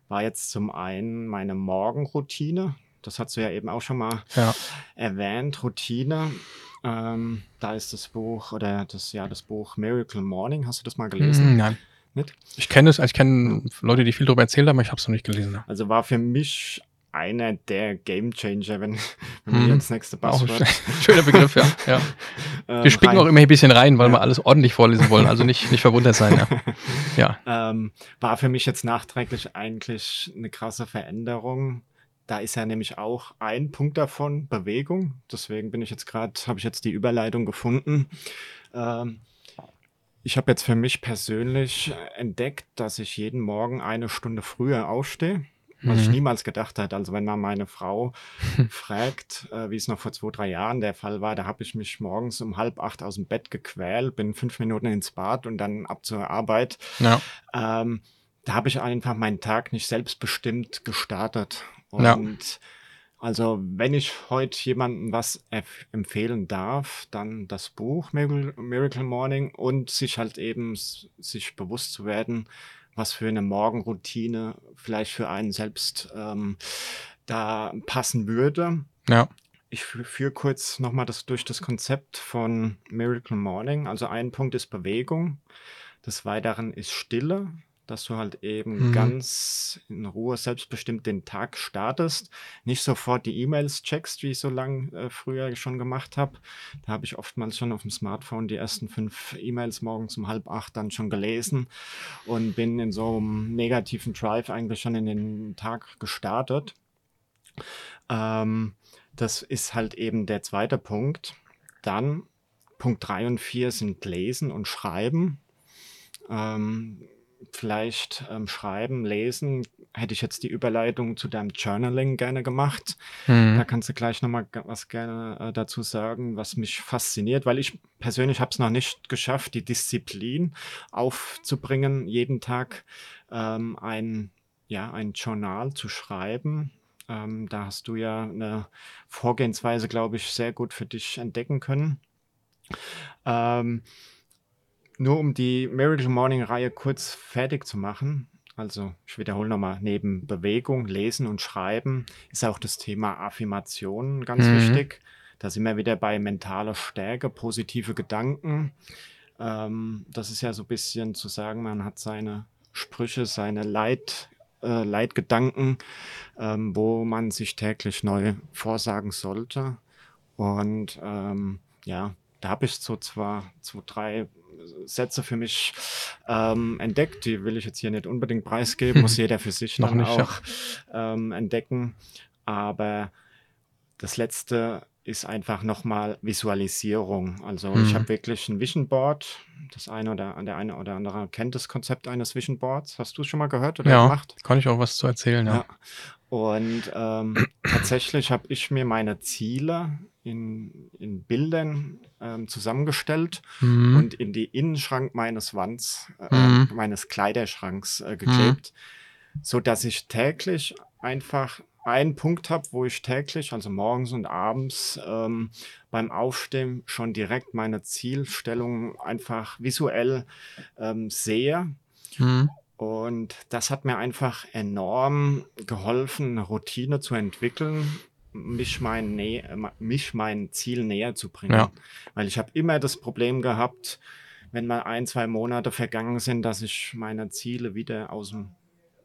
war jetzt zum einen meine Morgenroutine. Das hast du ja eben auch schon mal Ja. erwähnt, Routine. Ähm, da ist das Buch oder das ja das Buch Miracle Morning. Hast du das mal gelesen? Mm, Nein. Nicht? Ich kenne es, ich kenne Leute, die viel darüber erzählt haben, aber ich habe es noch nicht gelesen. Also war für mich einer der Game Changer, wenn, wenn wir Mhm. hier ins nächste Auch ein Buzzword. schöner Begriff, ja. ja. ähm, Wir spicken rein- auch immer ein bisschen rein, weil Ja. wir alles ordentlich vorlesen wollen. Also nicht, nicht verwundert sein. Ja. ja. ähm, war für mich jetzt nachträglich eigentlich eine krasse Veränderung. Da ist ja nämlich auch ein Punkt davon Bewegung. Deswegen bin ich jetzt gerade, habe ich jetzt die Überleitung gefunden. Ähm, ich habe jetzt für mich persönlich entdeckt, dass ich jeden Morgen eine Stunde früher aufstehe. Was ich Mhm. niemals gedacht hätte. Also wenn man meine Frau fragt, äh, wie es noch vor zwei, drei Jahren der Fall war, da habe ich mich morgens um halb acht aus dem Bett gequält, bin fünf Minuten ins Bad und dann ab zur Arbeit. ja. Ähm, da habe ich einfach meinen Tag nicht selbstbestimmt gestartet. Ja. Also, wenn ich heute jemandem was empfehlen darf, dann das Buch Miracle, Morning und sich halt eben sich bewusst zu werden, was für eine Morgenroutine vielleicht für einen selbst ähm, da passen würde. Ja. Ich fü- führe kurz nochmal das durch das Konzept von Miracle Morning. Also ein Punkt ist Bewegung, des Weiteren ist Stille, dass du halt eben Mhm. ganz in Ruhe selbstbestimmt den Tag startest, nicht sofort die E-Mails checkst, wie ich so lang äh, früher schon gemacht habe. Da habe ich oftmals schon auf dem Smartphone die ersten fünf E-Mails morgens um halb acht dann schon gelesen und bin in so einem negativen Drive eigentlich schon in den Tag gestartet. Ähm, das ist halt eben der zweite Punkt. Dann Punkt 3 und 4 sind Lesen und Schreiben. Ähm, vielleicht ähm, Schreiben, Lesen, hätte ich jetzt die Überleitung zu deinem Journaling gerne gemacht. Da Mhm. kannst du gleich nochmal was gerne äh, dazu sagen, was mich fasziniert, weil ich persönlich habe es noch nicht geschafft, die Disziplin aufzubringen, jeden Tag ähm, ein, ja, ein Journal zu schreiben. Ähm, da hast du ja eine Vorgehensweise, glaube ich, sehr gut für dich entdecken können. Ähm, nur um die Miracle Morning Reihe kurz fertig zu machen. Also, ich wiederhole nochmal, neben Bewegung, Lesen und Schreiben ist auch das Thema Affirmationen ganz Mhm. wichtig. Da sind wir wieder bei mentaler Stärke, positive Gedanken. Ähm, das ist ja so ein bisschen zu sagen, man hat seine Sprüche, seine Leit, äh, Leitgedanken, ähm, wo man sich täglich neu vorsagen sollte. Und ähm, ja, da habe ich so zwar zwei, drei Sätze für mich ähm, entdeckt. Die will ich jetzt hier nicht unbedingt preisgeben, muss jeder für sich Noch dann nicht, ja. auch ähm, entdecken. Aber das letzte ist einfach nochmal Visualisierung. Also ich Mhm. habe wirklich ein Vision Board. Das eine oder der eine oder andere kennt das Konzept eines Vision Boards. Hast du es schon mal gehört oder Ja, gemacht? kann ich auch was zu erzählen, ja. Ja. Und ähm, tatsächlich habe ich mir meine Ziele in, in Bildern ähm, zusammengestellt Mhm. und in die Innenschrank meines Wands, äh, Mhm. meines Kleiderschranks äh, geklebt, so dass ich täglich einfach einen Punkt habe, wo ich täglich, also morgens und abends ähm, beim Aufstehen schon direkt meine Zielstellung einfach visuell ähm, sehe. Mhm. Und das hat mir einfach enorm geholfen, eine Routine zu entwickeln, mich mein, Nä mich mein Ziel näher zu bringen. Ja. Weil ich habe immer das Problem gehabt, wenn mal ein, zwei Monate vergangen sind, dass ich meine Ziele wieder aus dem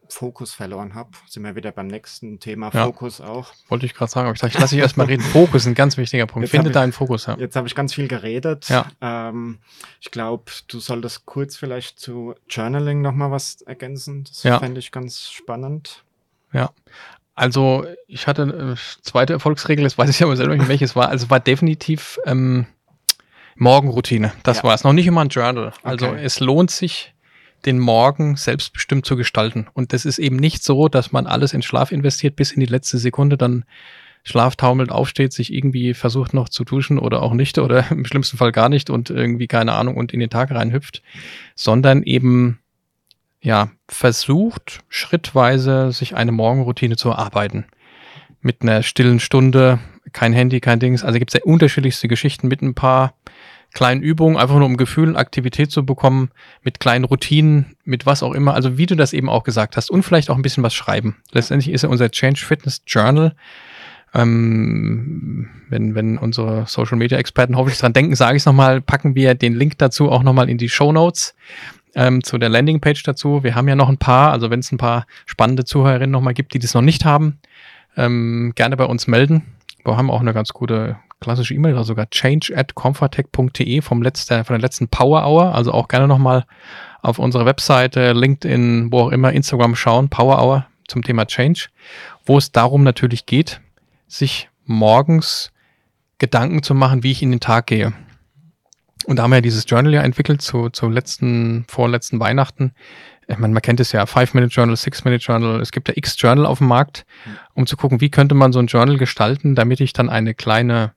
Fokus verloren habe. Sind wir wieder beim nächsten Thema Ja. Fokus auch. Wollte ich gerade sagen, aber ich dachte, ich lasse dich erstmal reden. Fokus ist ein ganz wichtiger Punkt. Jetzt Finde ich- deinen Fokus, ja. Jetzt habe ich ganz viel geredet. Ja. Ähm, ich glaube, du solltest kurz vielleicht zu Journaling nochmal was ergänzen. Das Ja. fände ich ganz spannend. Also, ich hatte äh, zweite Erfolgsregel, das weiß ich aber selber nicht, welches war. Also war definitiv ähm, Morgenroutine. Das Ja. war es. Noch nicht immer ein Journal. Also Okay. es lohnt sich, den Morgen selbstbestimmt zu gestalten. Und das ist eben nicht so, dass man alles in Schlaf investiert, bis in die letzte Sekunde dann schlaftaumelt, aufsteht, sich irgendwie versucht noch zu duschen oder auch nicht oder im schlimmsten Fall gar nicht und irgendwie keine Ahnung und in den Tag reinhüpft, sondern eben ja, versucht schrittweise sich eine Morgenroutine zu erarbeiten. Mit einer stillen Stunde, kein Handy, kein Dings. Also gibt es ja unterschiedlichste Geschichten mit ein paar kleinen Übungen, einfach nur um Gefühl und Aktivität zu bekommen, mit kleinen Routinen, mit was auch immer. Also wie du das eben auch gesagt hast. Und vielleicht auch ein bisschen was schreiben. Letztendlich ist ja unser Change Fitness Journal. Ähm, wenn, wenn unsere Social Media Experten hoffentlich dran denken, sage ich es nochmal, packen wir den Link dazu auch nochmal in die Show Notes ähm, zu der Landingpage dazu. Wir haben ja noch ein paar, also wenn es ein paar spannende Zuhörerinnen nochmal gibt, die das noch nicht haben, ähm, gerne bei uns melden. Wir haben auch eine ganz gute klassische E-Mail, also sogar change at comfortech.de vom letzten, von der letzten Power Hour. Also auch gerne nochmal auf unserer Webseite, LinkedIn, wo auch immer, Instagram schauen, Power Hour zum Thema Change, wo es darum natürlich geht, sich morgens Gedanken zu machen, wie ich in den Tag gehe. Und da haben wir ja dieses Journal ja entwickelt zu, zu letzten, vorletzten Weihnachten. Ich meine, man kennt es ja, Five-Minute-Journal, Six-Minute-Journal. Es gibt ja x Journal auf dem Markt, um zu gucken, wie könnte man so ein Journal gestalten, damit ich dann eine kleine,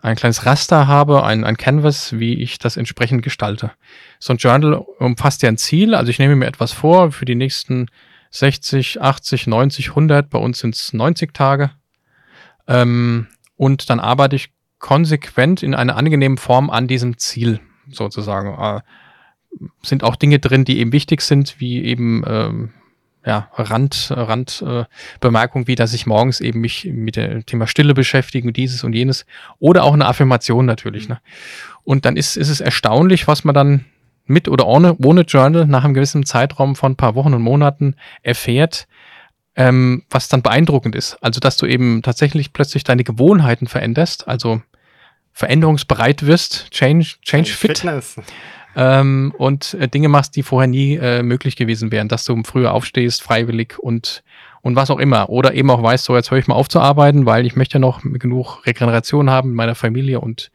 ein kleines Raster habe, ein, ein Canvas, wie ich das entsprechend gestalte. So ein Journal umfasst ja ein Ziel. Also ich nehme mir etwas vor für die nächsten 60, 80, 90, 100. Bei uns sind es 90 Tage. Ähm, und dann arbeite ich konsequent in einer angenehmen Form an diesem Ziel sozusagen. Äh, sind auch Dinge drin, die eben wichtig sind, wie eben ähm, ja, Rand, Rand äh, wie dass ich morgens eben mich mit dem Thema Stille beschäftige, dieses und jenes. Oder auch eine Affirmation natürlich. Ne? Und dann ist, ist es erstaunlich, was man dann mit oder ohne, ohne Journal nach einem gewissen Zeitraum von ein paar Wochen und Monaten erfährt, ähm, was dann beeindruckend ist. Also, dass du eben tatsächlich plötzlich deine Gewohnheiten veränderst, also veränderungsbereit wirst, change, change fit. Fitness. Ähm, und äh, Dinge machst, die vorher nie äh, möglich gewesen wären, dass du früher aufstehst, freiwillig und, und was auch immer. Oder eben auch weißt, so jetzt höre ich mal auf zu arbeiten, weil ich möchte noch genug Regeneration haben mit meiner Familie und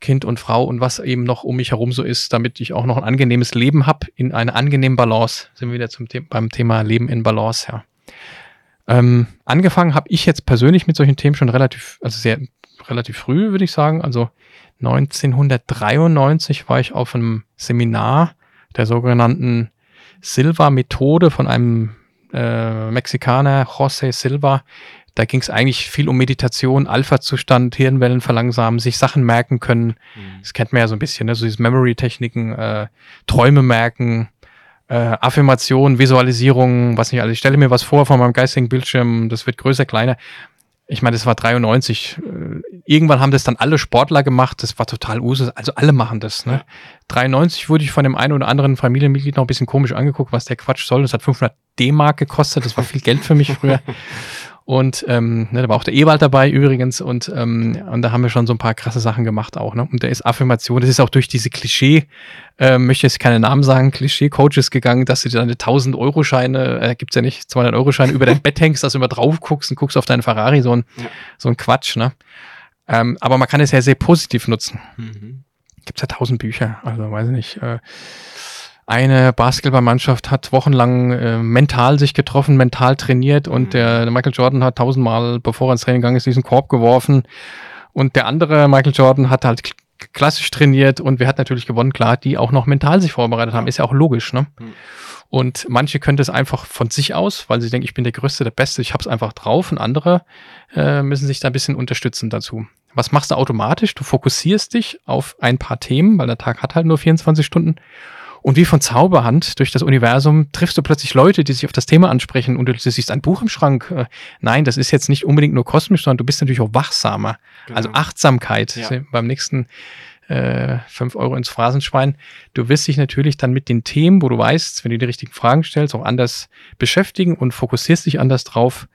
Kind und Frau und was eben noch um mich herum so ist, damit ich auch noch ein angenehmes Leben habe in einer angenehmen Balance. Sind wir wieder zum The beim Thema Leben in Balance, ja. Ähm, angefangen habe ich jetzt persönlich mit solchen Themen schon relativ, also sehr relativ früh, würde ich sagen. Also 1993 war ich auf einem Seminar der sogenannten Silva-Methode von einem äh, Mexikaner, José Silva. Da ging es eigentlich viel um Meditation, Alpha-Zustand, Hirnwellen verlangsamen, sich Sachen merken können. Mhm. Das kennt man ja so ein bisschen, ne? so diese Memory-Techniken, äh, Träume merken, äh, Affirmation, Visualisierung, was nicht alles. Ich stelle mir was vor von meinem geistigen Bildschirm, das wird größer, kleiner. Ich meine, das war 93. Äh, irgendwann haben das dann alle Sportler gemacht. Das war total Usus. Also alle machen das. Ne? Ja. 93 wurde ich von dem einen oder anderen Familienmitglied noch ein bisschen komisch angeguckt, was der Quatsch soll. Das hat 500 D-Mark gekostet. Das war viel Geld für mich früher. Und ähm, ne, da war auch der Ewald dabei übrigens und, ähm, und da haben wir schon so ein paar krasse Sachen gemacht auch. Ne? Und da ist Affirmation, das ist auch durch diese Klischee, äh, möchte jetzt keine Namen sagen, Klischee-Coaches gegangen, dass du deine 1000 Euro-Scheine, äh, gibt's ja nicht, 200 Euro-Scheine über dein Bett hängst, dass du immer drauf guckst und guckst auf deinen Ferrari, so ein, ja. so ein Quatsch. Ne? Ähm, aber man kann es ja sehr positiv nutzen. Mhm. Gibt's ja tausend Bücher, also weiß ich nicht. Äh, eine Basketballmannschaft hat wochenlang äh, mental sich getroffen, mental trainiert und mhm. der, Michael Jordan hat tausendmal, bevor er ins Training gegangen ist, diesen Korb geworfen. Und der andere Michael Jordan hat halt klassisch trainiert und wer hat natürlich gewonnen? Klar, die auch noch mental sich vorbereitet haben. Ist ja auch logisch, ne? Mhm. Und manche können das einfach von sich aus, weil sie denken, ich bin der Größte, der Beste, ich habe es einfach drauf. Und andere äh, müssen sich da ein bisschen unterstützen dazu. Was machst du automatisch? Du fokussierst dich auf ein paar Themen, weil der Tag hat halt nur 24 Stunden und wie von Zauberhand durch das Universum triffst du plötzlich Leute, die sich auf das Thema ansprechen und du siehst ein Buch im Schrank. Äh, nein, das ist jetzt nicht unbedingt nur kosmisch, sondern du bist natürlich auch wachsamer. Genau. Also Achtsamkeit ja. beim nächsten äh, 5 Euro ins Phrasenschwein. Du wirst dich natürlich dann mit den Themen, wo du weißt, wenn du die richtigen Fragen stellst, auch anders beschäftigen und fokussierst dich anders drauf.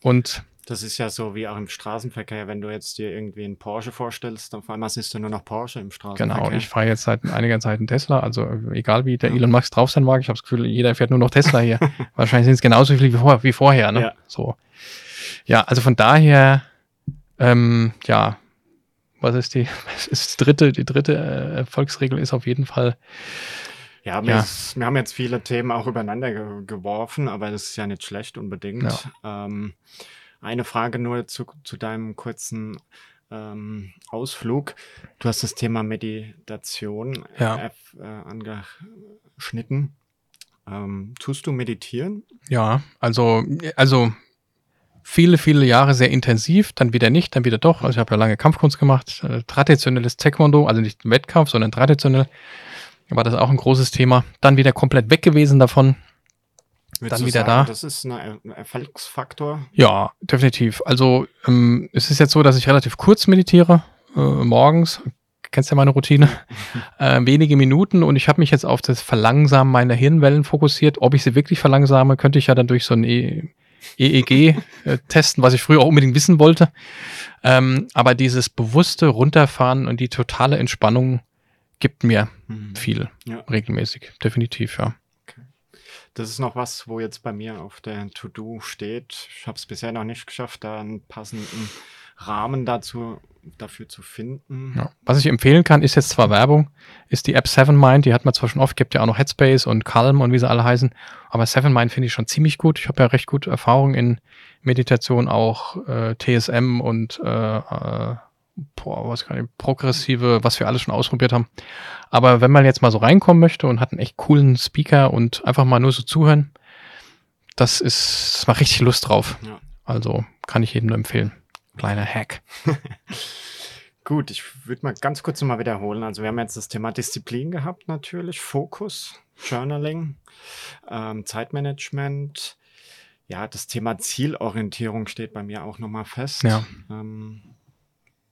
Und das ist ja so wie auch im Straßenverkehr, wenn du jetzt dir irgendwie einen Porsche vorstellst, dann auf einmal siehst du nur noch Porsche im Straßenverkehr. Genau, ich fahre jetzt seit einiger Zeit einen Tesla, also egal wie der Elon Musk drauf sein mag, ich habe das Gefühl, jeder fährt nur noch Tesla hier. Wahrscheinlich sind es genauso viele wie, vor, wie vorher, ne? Ja. So. Ja, also von daher, ähm, ja, was ist die, was ist die dritte, die dritte äh, Erfolgsregel ist auf jeden Fall, ja, ja. Ist, wir haben jetzt viele Themen auch übereinander ge geworfen, aber das ist ja nicht schlecht unbedingt. Ja. Ähm, eine Frage nur zu, zu deinem kurzen ähm, Ausflug. Du hast das Thema Meditation ja. äh, angeschnitten. Ähm, tust du meditieren? Ja, also, also viele, viele Jahre sehr intensiv, dann wieder nicht, dann wieder doch. Also ich habe ja lange Kampfkunst gemacht, äh, traditionelles Taekwondo, also nicht Wettkampf, sondern traditionell war das auch ein großes Thema. Dann wieder komplett weg gewesen davon, Würdest dann wieder sagen, da. Das ist ein Erfolgsfaktor? Ja, definitiv. Also ähm, es ist jetzt so, dass ich relativ kurz meditiere, äh, morgens. Kennst ja meine Routine. äh, wenige Minuten und ich habe mich jetzt auf das Verlangsamen meiner Hirnwellen fokussiert. Ob ich sie wirklich verlangsame, könnte ich ja dann durch so ein e EEG äh, testen, was ich früher auch unbedingt wissen wollte. Ähm, aber dieses bewusste Runterfahren und die totale Entspannung gibt mir mhm. viel ja. regelmäßig. Definitiv, ja. Das ist noch was, wo jetzt bei mir auf der To-Do steht. Ich habe es bisher noch nicht geschafft, da einen passenden Rahmen dazu dafür zu finden. Ja. Was ich empfehlen kann, ist jetzt zwar Werbung, ist die App Seven Mind, die hat man zwar schon oft, gibt ja auch noch Headspace und Calm und wie sie alle heißen, aber Seven Mind finde ich schon ziemlich gut. Ich habe ja recht gute Erfahrung in Meditation, auch äh, TSM und äh, äh, boah, was kann ich, progressive, was wir alles schon ausprobiert haben. Aber wenn man jetzt mal so reinkommen möchte und hat einen echt coolen Speaker und einfach mal nur so zuhören, das ist, das macht richtig Lust drauf. Ja. Also kann ich jedem nur empfehlen. Kleiner Hack. Gut, ich würde mal ganz kurz nochmal wiederholen. Also wir haben jetzt das Thema Disziplin gehabt natürlich, Fokus, Journaling, ähm, Zeitmanagement. Ja, das Thema Zielorientierung steht bei mir auch nochmal fest. Ja. Ähm,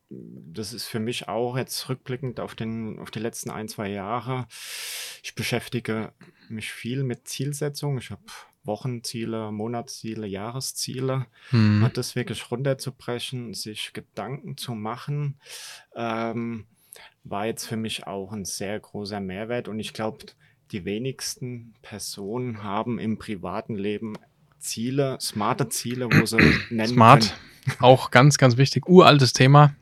das ist für mich auch jetzt rückblickend auf, den, auf die letzten ein, zwei Jahre. ich beschäftige mich viel mit Zielsetzung. Ich habe Wochenziele, Monatsziele, Jahresziele. Hm. Hat das wirklich runterzubrechen, sich Gedanken zu machen, ähm, war jetzt für mich auch ein sehr großer Mehrwert. Und ich glaube, die wenigsten Personen haben im privaten Leben Ziele, smarte Ziele, wo sie nennen Smart, können. auch ganz, ganz wichtig. Uraltes Thema.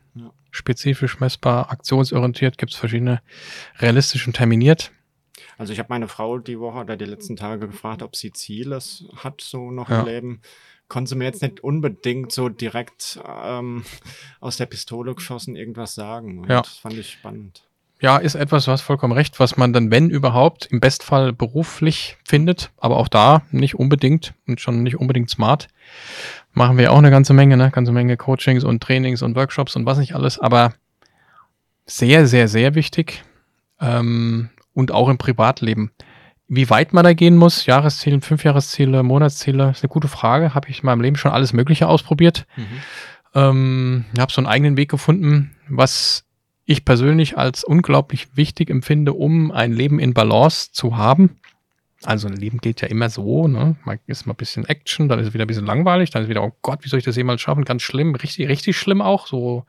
Spezifisch messbar, aktionsorientiert, gibt es verschiedene realistisch und terminiert. Also ich habe meine Frau die Woche oder die letzten Tage gefragt, ob sie Ziele hat, so noch Ja. im Leben. Konnte sie mir jetzt nicht unbedingt so direkt ähm, aus der Pistole geschossen irgendwas sagen. Und Ja. Das fand ich spannend. Ja, ist etwas, du hast vollkommen recht, was man dann, wenn überhaupt, im Bestfall beruflich findet, aber auch da nicht unbedingt und schon nicht unbedingt smart. Machen wir auch eine ganze Menge, ne? Ganze Menge Coachings und Trainings und Workshops und was nicht alles, aber sehr, sehr, sehr wichtig. Ähm, und auch im Privatleben. Wie weit man da gehen muss, Jahresziele, Fünfjahresziele, Monatsziele, ist eine gute Frage. Habe ich in meinem Leben schon alles Mögliche ausprobiert. Ähm, ich habe so einen eigenen Weg gefunden, was ich persönlich als unglaublich wichtig empfinde, um ein Leben in Balance zu haben. Also ein Leben geht ja immer so, ne? Man ist mal ein bisschen Action, dann ist es wieder ein bisschen langweilig, dann ist wieder, oh Gott, wie soll ich das jemals schaffen? Ganz schlimm, richtig, richtig schlimm auch. So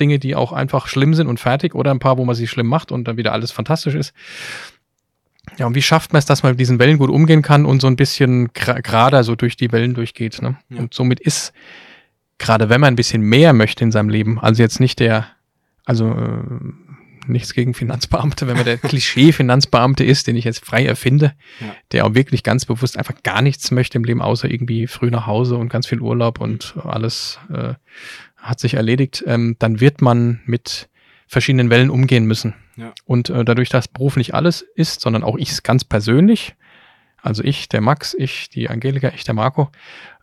Dinge, die auch einfach schlimm sind und fertig oder ein paar, wo man sie schlimm macht und dann wieder alles fantastisch ist. Ja, und wie schafft man es, dass man mit diesen Wellen gut umgehen kann und so ein bisschen gerader so durch die Wellen durchgeht. Ne? Ja. Und somit ist, gerade wenn man ein bisschen mehr möchte in seinem Leben, also jetzt nicht der, also äh, nichts gegen Finanzbeamte, wenn man der Klischee-Finanzbeamte ist, den ich jetzt frei erfinde, Ja. der auch wirklich ganz bewusst einfach gar nichts möchte im Leben, außer irgendwie früh nach Hause und ganz viel Urlaub und alles äh, hat sich erledigt, ähm, dann wird man mit verschiedenen Wellen umgehen müssen. Ja. Und äh, dadurch, dass Beruf nicht alles ist, sondern auch ich ganz persönlich, also ich, der Max, ich, die Angelika, ich, der Marco,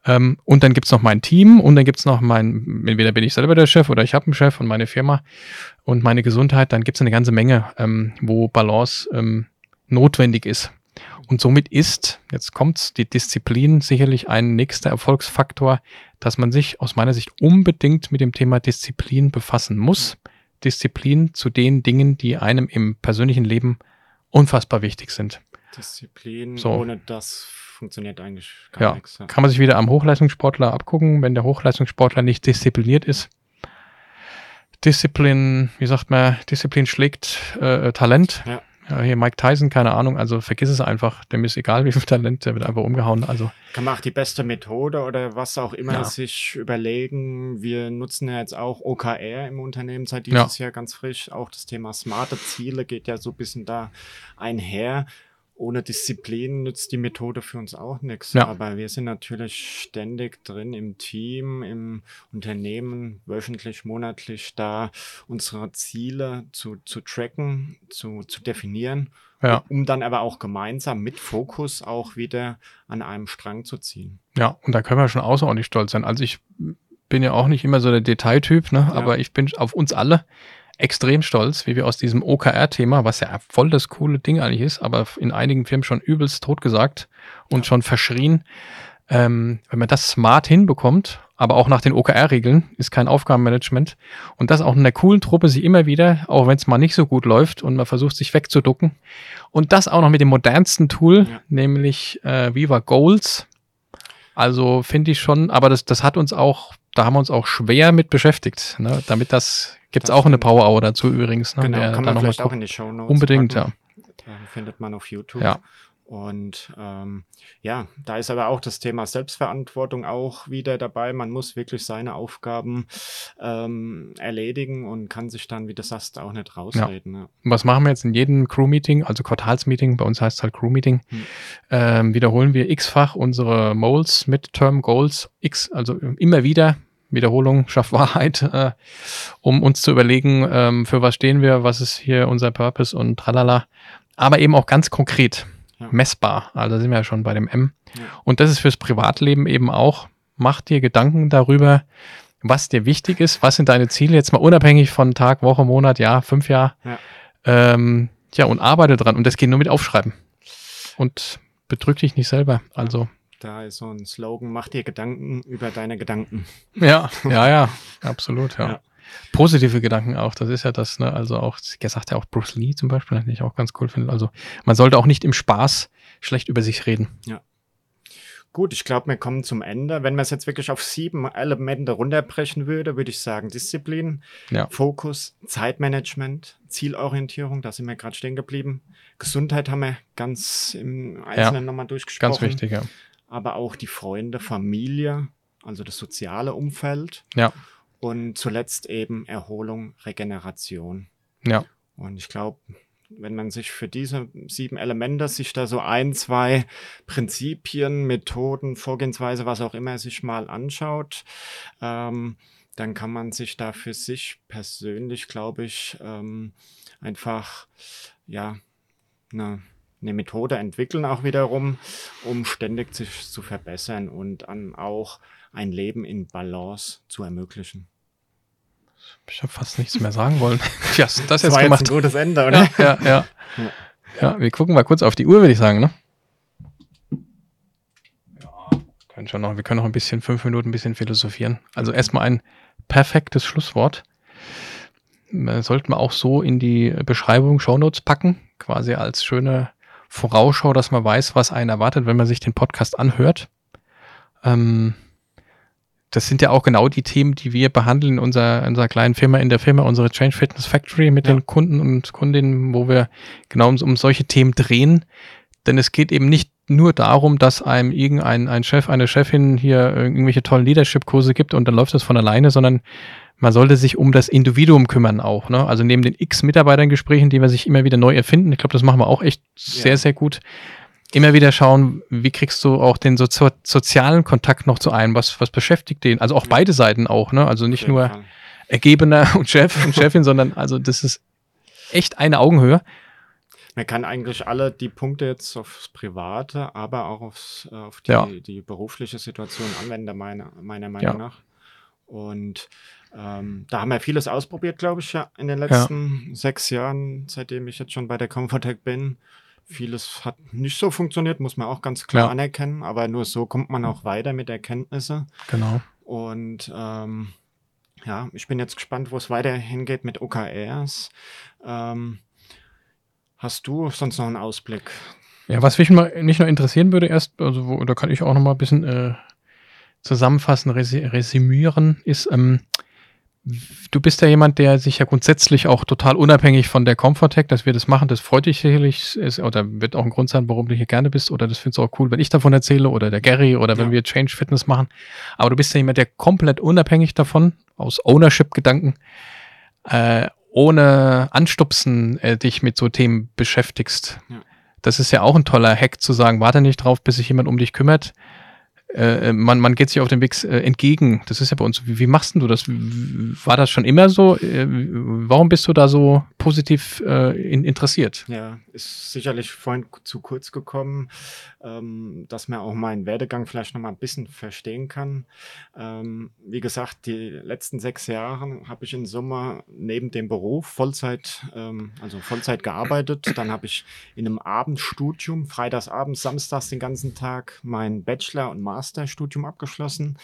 ähm, und dann gibt's noch mein Team und dann gibt's noch mein, entweder bin ich selber der Chef oder ich habe einen Chef und meine Firma und meine Gesundheit, dann gibt's eine ganze Menge, ähm, wo Balance ähm, notwendig ist. Und somit ist, jetzt kommt's, die Disziplin sicherlich ein nächster Erfolgsfaktor, dass man sich aus meiner Sicht unbedingt mit dem Thema Disziplin befassen muss. Disziplin zu den Dingen, die einem im persönlichen Leben unfassbar wichtig sind. Disziplin, So. ohne das funktioniert eigentlich gar Ja, nichts. Ja. kann man sich wieder am Hochleistungssportler abgucken, wenn der Hochleistungssportler nicht diszipliniert ist. Disziplin, wie sagt man, Disziplin schlägt äh, Talent. Ja. Ja, hier Mike Tyson, keine Ahnung, also vergiss es einfach, dem ist egal, wie viel Talent, der wird einfach umgehauen. Also Kann man auch die beste Methode oder was auch immer Ja. sich überlegen. Wir nutzen ja jetzt auch OKR im Unternehmen seit dieses Jahr ganz frisch. Auch das Thema smarte Ziele geht ja so ein bisschen da einher. Ohne Disziplin nützt die Methode für uns auch nichts. Ja. Aber wir sind natürlich ständig drin im Team, im Unternehmen, wöchentlich, monatlich da unsere Ziele zu, zu tracken, zu, zu definieren ja, um dann aber auch gemeinsam mit Fokus auch wieder an einem Strang zu ziehen. ja, und da können wir schon außerordentlich stolz sein. Also ich bin ja auch nicht immer so der Detailtyp, ne? Ja. aber ich bin auf uns alle extrem stolz, wie wir aus diesem OKR-Thema, was ja voll das coole Ding eigentlich ist, aber in einigen Firmen schon übelst totgesagt und schon verschrien. Ähm, wenn man das smart hinbekommt, aber auch nach den OKR-Regeln, ist kein Aufgabenmanagement. Und das auch in einer coolen Truppe sich immer wieder, auch wenn es mal nicht so gut läuft und man versucht sich wegzuducken. Und das auch noch mit dem modernsten Tool, Ja. nämlich äh, Viva Goals. Also finde ich schon, aber das, das hat uns auch, da haben wir uns auch schwer mit beschäftigt. Ne? Damit das, gibt's Das auch eine. Power Hour dazu übrigens. Ne? genau, Wer kann man vielleicht auch in die Show Notes Unbedingt, ja. Da findet man auf YouTube. Ja. Und ähm, ja, da ist aber auch das Thema Selbstverantwortung auch wieder dabei. Man muss wirklich seine Aufgaben ähm, erledigen und kann sich dann, wie du sagst, auch nicht rausreden. Ja. Und was machen wir jetzt in jedem Crew-Meeting, also Quartalsmeeting, bei uns heißt es halt Crew-Meeting, Hm. ähm, wiederholen wir x-fach unsere Moles, Midterm Goals, x, also immer wieder, Wiederholung schafft Wahrheit, äh, um uns zu überlegen, ähm, für was stehen wir, was ist hier unser Purpose und tralala, aber eben auch ganz konkret, Ja. messbar, also sind wir ja schon bei dem M. Ja. Und das ist fürs Privatleben eben auch, mach dir Gedanken darüber, was dir wichtig ist, was sind deine Ziele, jetzt mal unabhängig von Tag, Woche, Monat, Jahr, fünf Jahr. Ja. Ähm, ja, und arbeite dran. Und das geht nur mit Aufschreiben. Und bedrück dich nicht selber. Also, Da ist so ein Slogan, mach dir Gedanken über deine Gedanken. ja, ja, ja, absolut, ja. Ja. positive Gedanken auch. Das ist ja das, ne? Also auch, er sagt ja auch Bruce Lee zum Beispiel, den ich auch ganz cool finde. Also man sollte auch nicht im Spaß schlecht über sich reden. Ja. Gut, ich glaube, wir kommen zum Ende. Wenn man es jetzt wirklich auf sieben Elemente runterbrechen würde, würde ich sagen Disziplin, Ja. Fokus, Zeitmanagement, Zielorientierung, da sind wir gerade stehen geblieben. Gesundheit haben wir ganz im Einzelnen nochmal durchgesprochen. Ganz wichtig, ja. Aber auch die Freunde, Familie, also das soziale Umfeld. Ja. Und zuletzt eben Erholung, Regeneration. Ja. Und ich glaube, wenn man sich für diese sieben Elemente sich da so ein, zwei Prinzipien, Methoden, Vorgehensweise, was auch immer sich mal anschaut, ähm, dann kann man sich da für sich persönlich, glaube ich, ähm, einfach ja eine, eine Methode entwickeln auch wiederum, um ständig sich zu verbessern und dann auch ein Leben in Balance zu ermöglichen. Ich habe fast nichts mehr sagen wollen. ja, das Das jetzt war jetzt gemacht. ein gutes Ende, oder? Ja, ja, ja. Ja. Ja, wir gucken mal kurz auf die Uhr, würde ich sagen, ne? Ja, können schon noch, wir können noch ein bisschen, fünf Minuten ein bisschen philosophieren. Also erstmal ein perfektes Schlusswort. Äh, Sollten wir auch so in die Beschreibung Shownotes packen, quasi als schöne Vorausschau, dass man weiß, was einen erwartet, wenn man sich den Podcast anhört. Ähm, das sind ja auch genau die Themen, die wir behandeln in unserer, unserer kleinen Firma, in der Firma, unsere Change Fitness Factory mit Ja. den Kunden und Kundinnen, wo wir genau um, um solche Themen drehen. Denn es geht eben nicht nur darum, dass einem irgendein ein Chef, eine Chefin hier irgendwelche tollen Leadership-Kurse gibt und dann läuft das von alleine, sondern man sollte sich um das Individuum kümmern auch. Ne? Also neben den x Mitarbeitergesprächen, die wir sich immer wieder neu erfinden, ich glaube, das machen wir auch echt sehr, Ja. sehr gut. Immer wieder schauen, wie kriegst du auch den sozo sozialen Kontakt noch zu einem, was, was beschäftigt den, also auch Ja. beide Seiten auch, ne? Also nicht nur Fall. Ergebener und Chef und Chefin, sondern also das ist echt eine Augenhöhe. Man kann eigentlich alle die Punkte jetzt aufs Private, aber auch aufs, äh, auf die, Ja. die berufliche Situation anwenden, meiner, meiner Meinung nach. Und ähm, da haben wir vieles ausprobiert, glaube ich, ja, in den letzten sechs Jahren, seitdem ich jetzt schon bei der Comfortech bin. Vieles hat nicht so funktioniert, muss man auch ganz klar Ja. anerkennen, aber nur so kommt man auch weiter mit Erkenntnisse. Genau. Und ähm, ja, ich bin jetzt gespannt, wo es weiter hingeht mit OKRs. Ähm, hast du sonst noch einen Ausblick? Ja, was mich mal nicht nur interessieren würde, erst, also wo, da kann ich auch noch mal ein bisschen äh, zusammenfassen, resümieren, ist, ähm, du bist ja jemand, der sich ja grundsätzlich auch total unabhängig von der Comfortech, dass wir das machen, das freut dich sicherlich, ist, oder wird auch ein Grund sein, warum du hier gerne bist, oder das findest du auch cool, wenn ich davon erzähle, oder der Gary, oder wenn Ja. wir Change Fitness machen. Aber du bist ja jemand, der komplett unabhängig davon, aus Ownership-Gedanken, äh, ohne Anstupsen äh, dich mit so Themen beschäftigst. Ja. Das ist ja auch ein toller Hack zu sagen, warte nicht drauf, bis sich jemand um dich kümmert. Äh, man, man geht sich auf den Weg äh, entgegen. Das ist ja bei uns. Wie, wie machst du das? War das schon immer so? Äh, warum bist du da so positiv äh, in, interessiert? Ja, ist sicherlich vorhin zu kurz gekommen, ähm, dass man auch meinen Werdegang vielleicht noch mal ein bisschen verstehen kann. Ähm, wie gesagt, die letzten sechs Jahre habe ich in Summe neben dem Beruf Vollzeit, ähm, also Vollzeit gearbeitet. Dann habe ich in einem Abendstudium, freitags abends, samstags den ganzen Tag mein Bachelor- und Masterstudium abgeschlossen.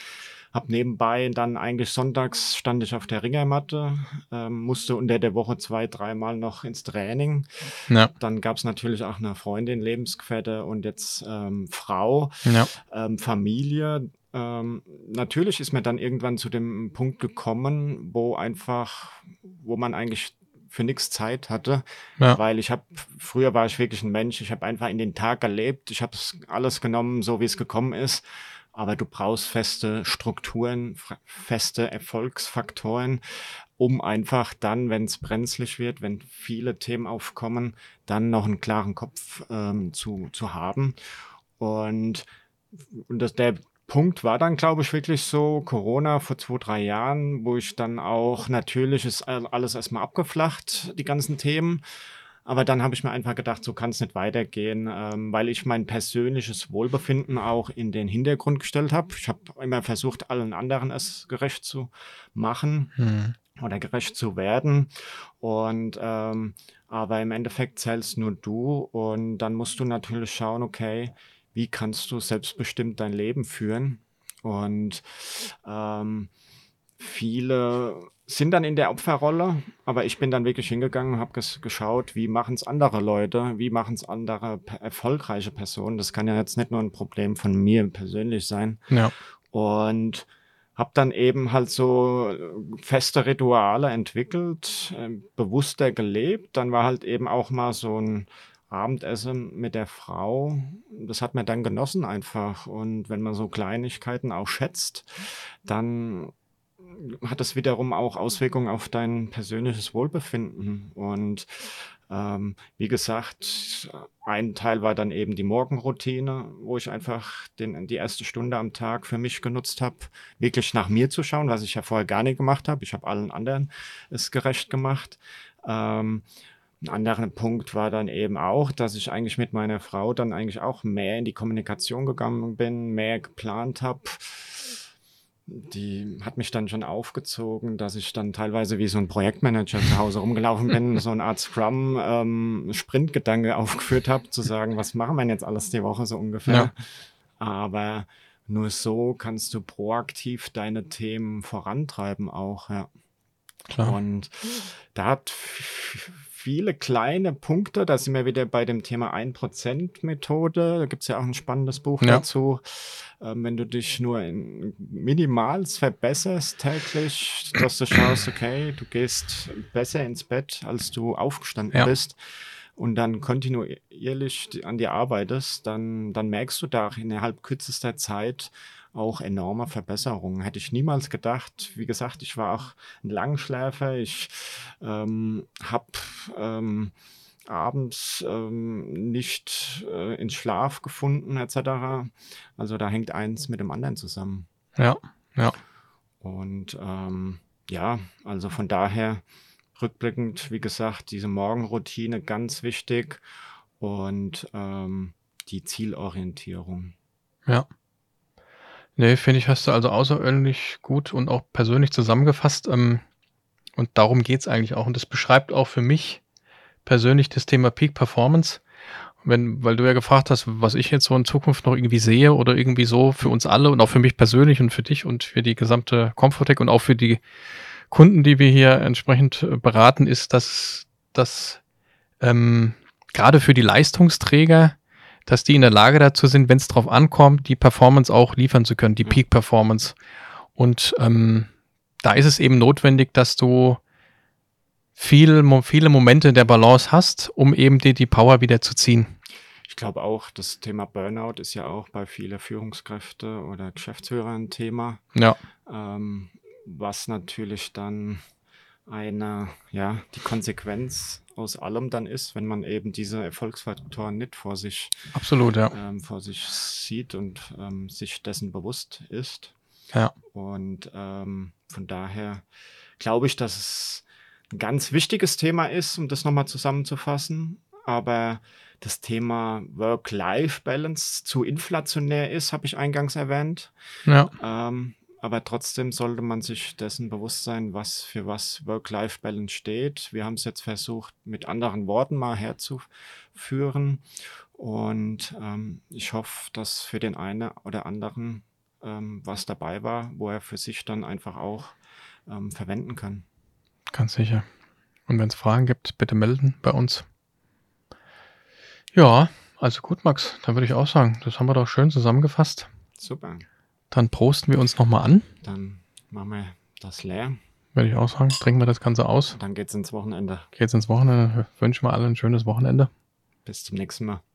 Hab nebenbei dann eigentlich sonntags stand ich auf der Ringermatte, ähm, musste unter der Woche zwei, dreimal noch ins Training. Ja. Dann gab es natürlich auch eine Freundin, Lebensgefährte und jetzt ähm, Frau, Ja. ähm, Familie. Ähm, natürlich ist man dann irgendwann zu dem Punkt gekommen, wo einfach, wo man eigentlich für nichts Zeit hatte, Ja. weil ich habe, früher war ich wirklich ein Mensch, ich habe einfach in den Tag gelebt, ich habe alles genommen, so wie es gekommen ist, aber du brauchst feste Strukturen, feste Erfolgsfaktoren, um einfach dann, wenn es brenzlig wird, wenn viele Themen aufkommen, dann noch einen klaren Kopf ähm, zu, zu haben. Und, und das, der Punkt war dann, glaube ich, wirklich so Corona vor zwei, drei Jahren, wo ich dann auch, natürlich ist all- alles erstmal abgeflacht, die ganzen Themen. Aber dann habe ich mir einfach gedacht, so kann es nicht weitergehen, ähm, weil ich mein persönliches Wohlbefinden auch in den Hintergrund gestellt habe. Ich habe immer versucht, allen anderen es gerecht zu machen Hm. oder gerecht zu werden. Und ähm, aber im Endeffekt zählst nur du und dann musst du natürlich schauen, okay, wie kannst du selbstbestimmt dein Leben führen? Und ähm, viele sind dann in der Opferrolle, aber ich bin dann wirklich hingegangen und habe ges geschaut, wie machen es andere Leute, wie machen es andere erfolgreiche Personen. Das kann ja jetzt nicht nur ein Problem von mir persönlich sein. Ja. Und habe dann eben halt so feste Rituale entwickelt, äh, bewusster gelebt. Dann war halt eben auch mal so ein Abendessen mit der Frau. Das hat man dann genossen einfach. Und wenn man so Kleinigkeiten auch schätzt, dann hat das wiederum auch Auswirkungen auf dein persönliches Wohlbefinden. Und ähm, wie gesagt, ein Teil war dann eben die Morgenroutine, wo ich einfach den, die erste Stunde am Tag für mich genutzt habe, wirklich nach mir zu schauen, was ich ja vorher gar nicht gemacht habe. Ich habe allen anderen es gerecht gemacht. Ähm, ein anderer Punkt war dann eben auch, dass ich eigentlich mit meiner Frau dann eigentlich auch mehr in die Kommunikation gegangen bin, mehr geplant habe die hat mich dann schon aufgezogen, dass ich dann teilweise wie so ein Projektmanager zu Hause rumgelaufen bin, so eine Art Scrum-Sprint-Gedanke ähm, aufgeführt habe, zu sagen, was machen wir jetzt alles die Woche so ungefähr. Ja. Aber nur so kannst du proaktiv deine Themen vorantreiben auch, ja. Klar. Und da hat viele kleine Punkte, da sind wir wieder bei dem Thema 1%-Methode. Da gibt es ja auch ein spannendes Buch ja. dazu. Ähm, wenn du dich nur in minimals verbesserst täglich, dass du schaust, okay, du gehst besser ins Bett, als du aufgestanden ja. bist und dann kontinuierlich an dir arbeitest, dann, dann merkst du da innerhalb kürzester Zeit, auch enorme Verbesserungen. Hätte ich niemals gedacht. Wie gesagt, ich war auch ein Langschläfer. Ich ähm, habe ähm, abends ähm, nicht äh, in Schlaf gefunden etc. Also da hängt eins mit dem anderen zusammen. Ja, ja. Und ähm, ja, also von daher rückblickend, wie gesagt, diese Morgenroutine ganz wichtig und ähm, die Zielorientierung. Ja. Nee, finde ich, hast du also außerordentlich gut und auch persönlich zusammengefasst. Ähm, und darum geht es eigentlich auch. Und das beschreibt auch für mich persönlich das Thema Peak Performance. Wenn, weil du ja gefragt hast, was ich jetzt so in Zukunft noch irgendwie sehe oder irgendwie so für uns alle und auch für mich persönlich und für dich und für die gesamte Comfortech und auch für die Kunden, die wir hier entsprechend äh, beraten, ist, dass, dass ähm, gerade für die Leistungsträger dass die in der Lage dazu sind, wenn es drauf ankommt, die Performance auch liefern zu können, die mhm. Peak Performance. Und ähm, da ist es eben notwendig, dass du viel, viele Momente der Balance hast, um eben dir die Power wieder zu ziehen. Ich glaube auch, das Thema Burnout ist ja auch bei vielen Führungskräften oder Geschäftsführern ein Thema. Ja. Ähm, was natürlich dann eine, ja, die Konsequenz aus allem dann ist, wenn man eben diese Erfolgsfaktoren nicht vor sich, Absolut, ja. ähm, vor sich sieht und ähm, sich dessen bewusst ist. Ja. Und ähm, von daher glaube ich, dass es ein ganz wichtiges Thema ist, um das nochmal zusammenzufassen. Aber das Thema Work-Life-Balance zu inflationär ist, habe ich eingangs erwähnt. Ja. Ähm, aber trotzdem sollte man sich dessen bewusst sein, was für was Work-Life-Balance steht. Wir haben es jetzt versucht, mit anderen Worten mal herzuführen. Und ähm, ich hoffe, dass für den einen oder anderen ähm, was dabei war, wo er für sich dann einfach auch ähm, verwenden kann. Ganz sicher. Und wenn es Fragen gibt, bitte melden bei uns. Ja, also gut, Max, dann würde ich auch sagen, das haben wir doch schön zusammengefasst. Super. Dann prosten wir uns nochmal an. Dann machen wir das leer. Würde ich auch sagen. Trinken wir das Ganze aus. Dann geht's ins Wochenende. Geht's ins Wochenende. Wünschen wir allen ein schönes Wochenende. Bis zum nächsten Mal.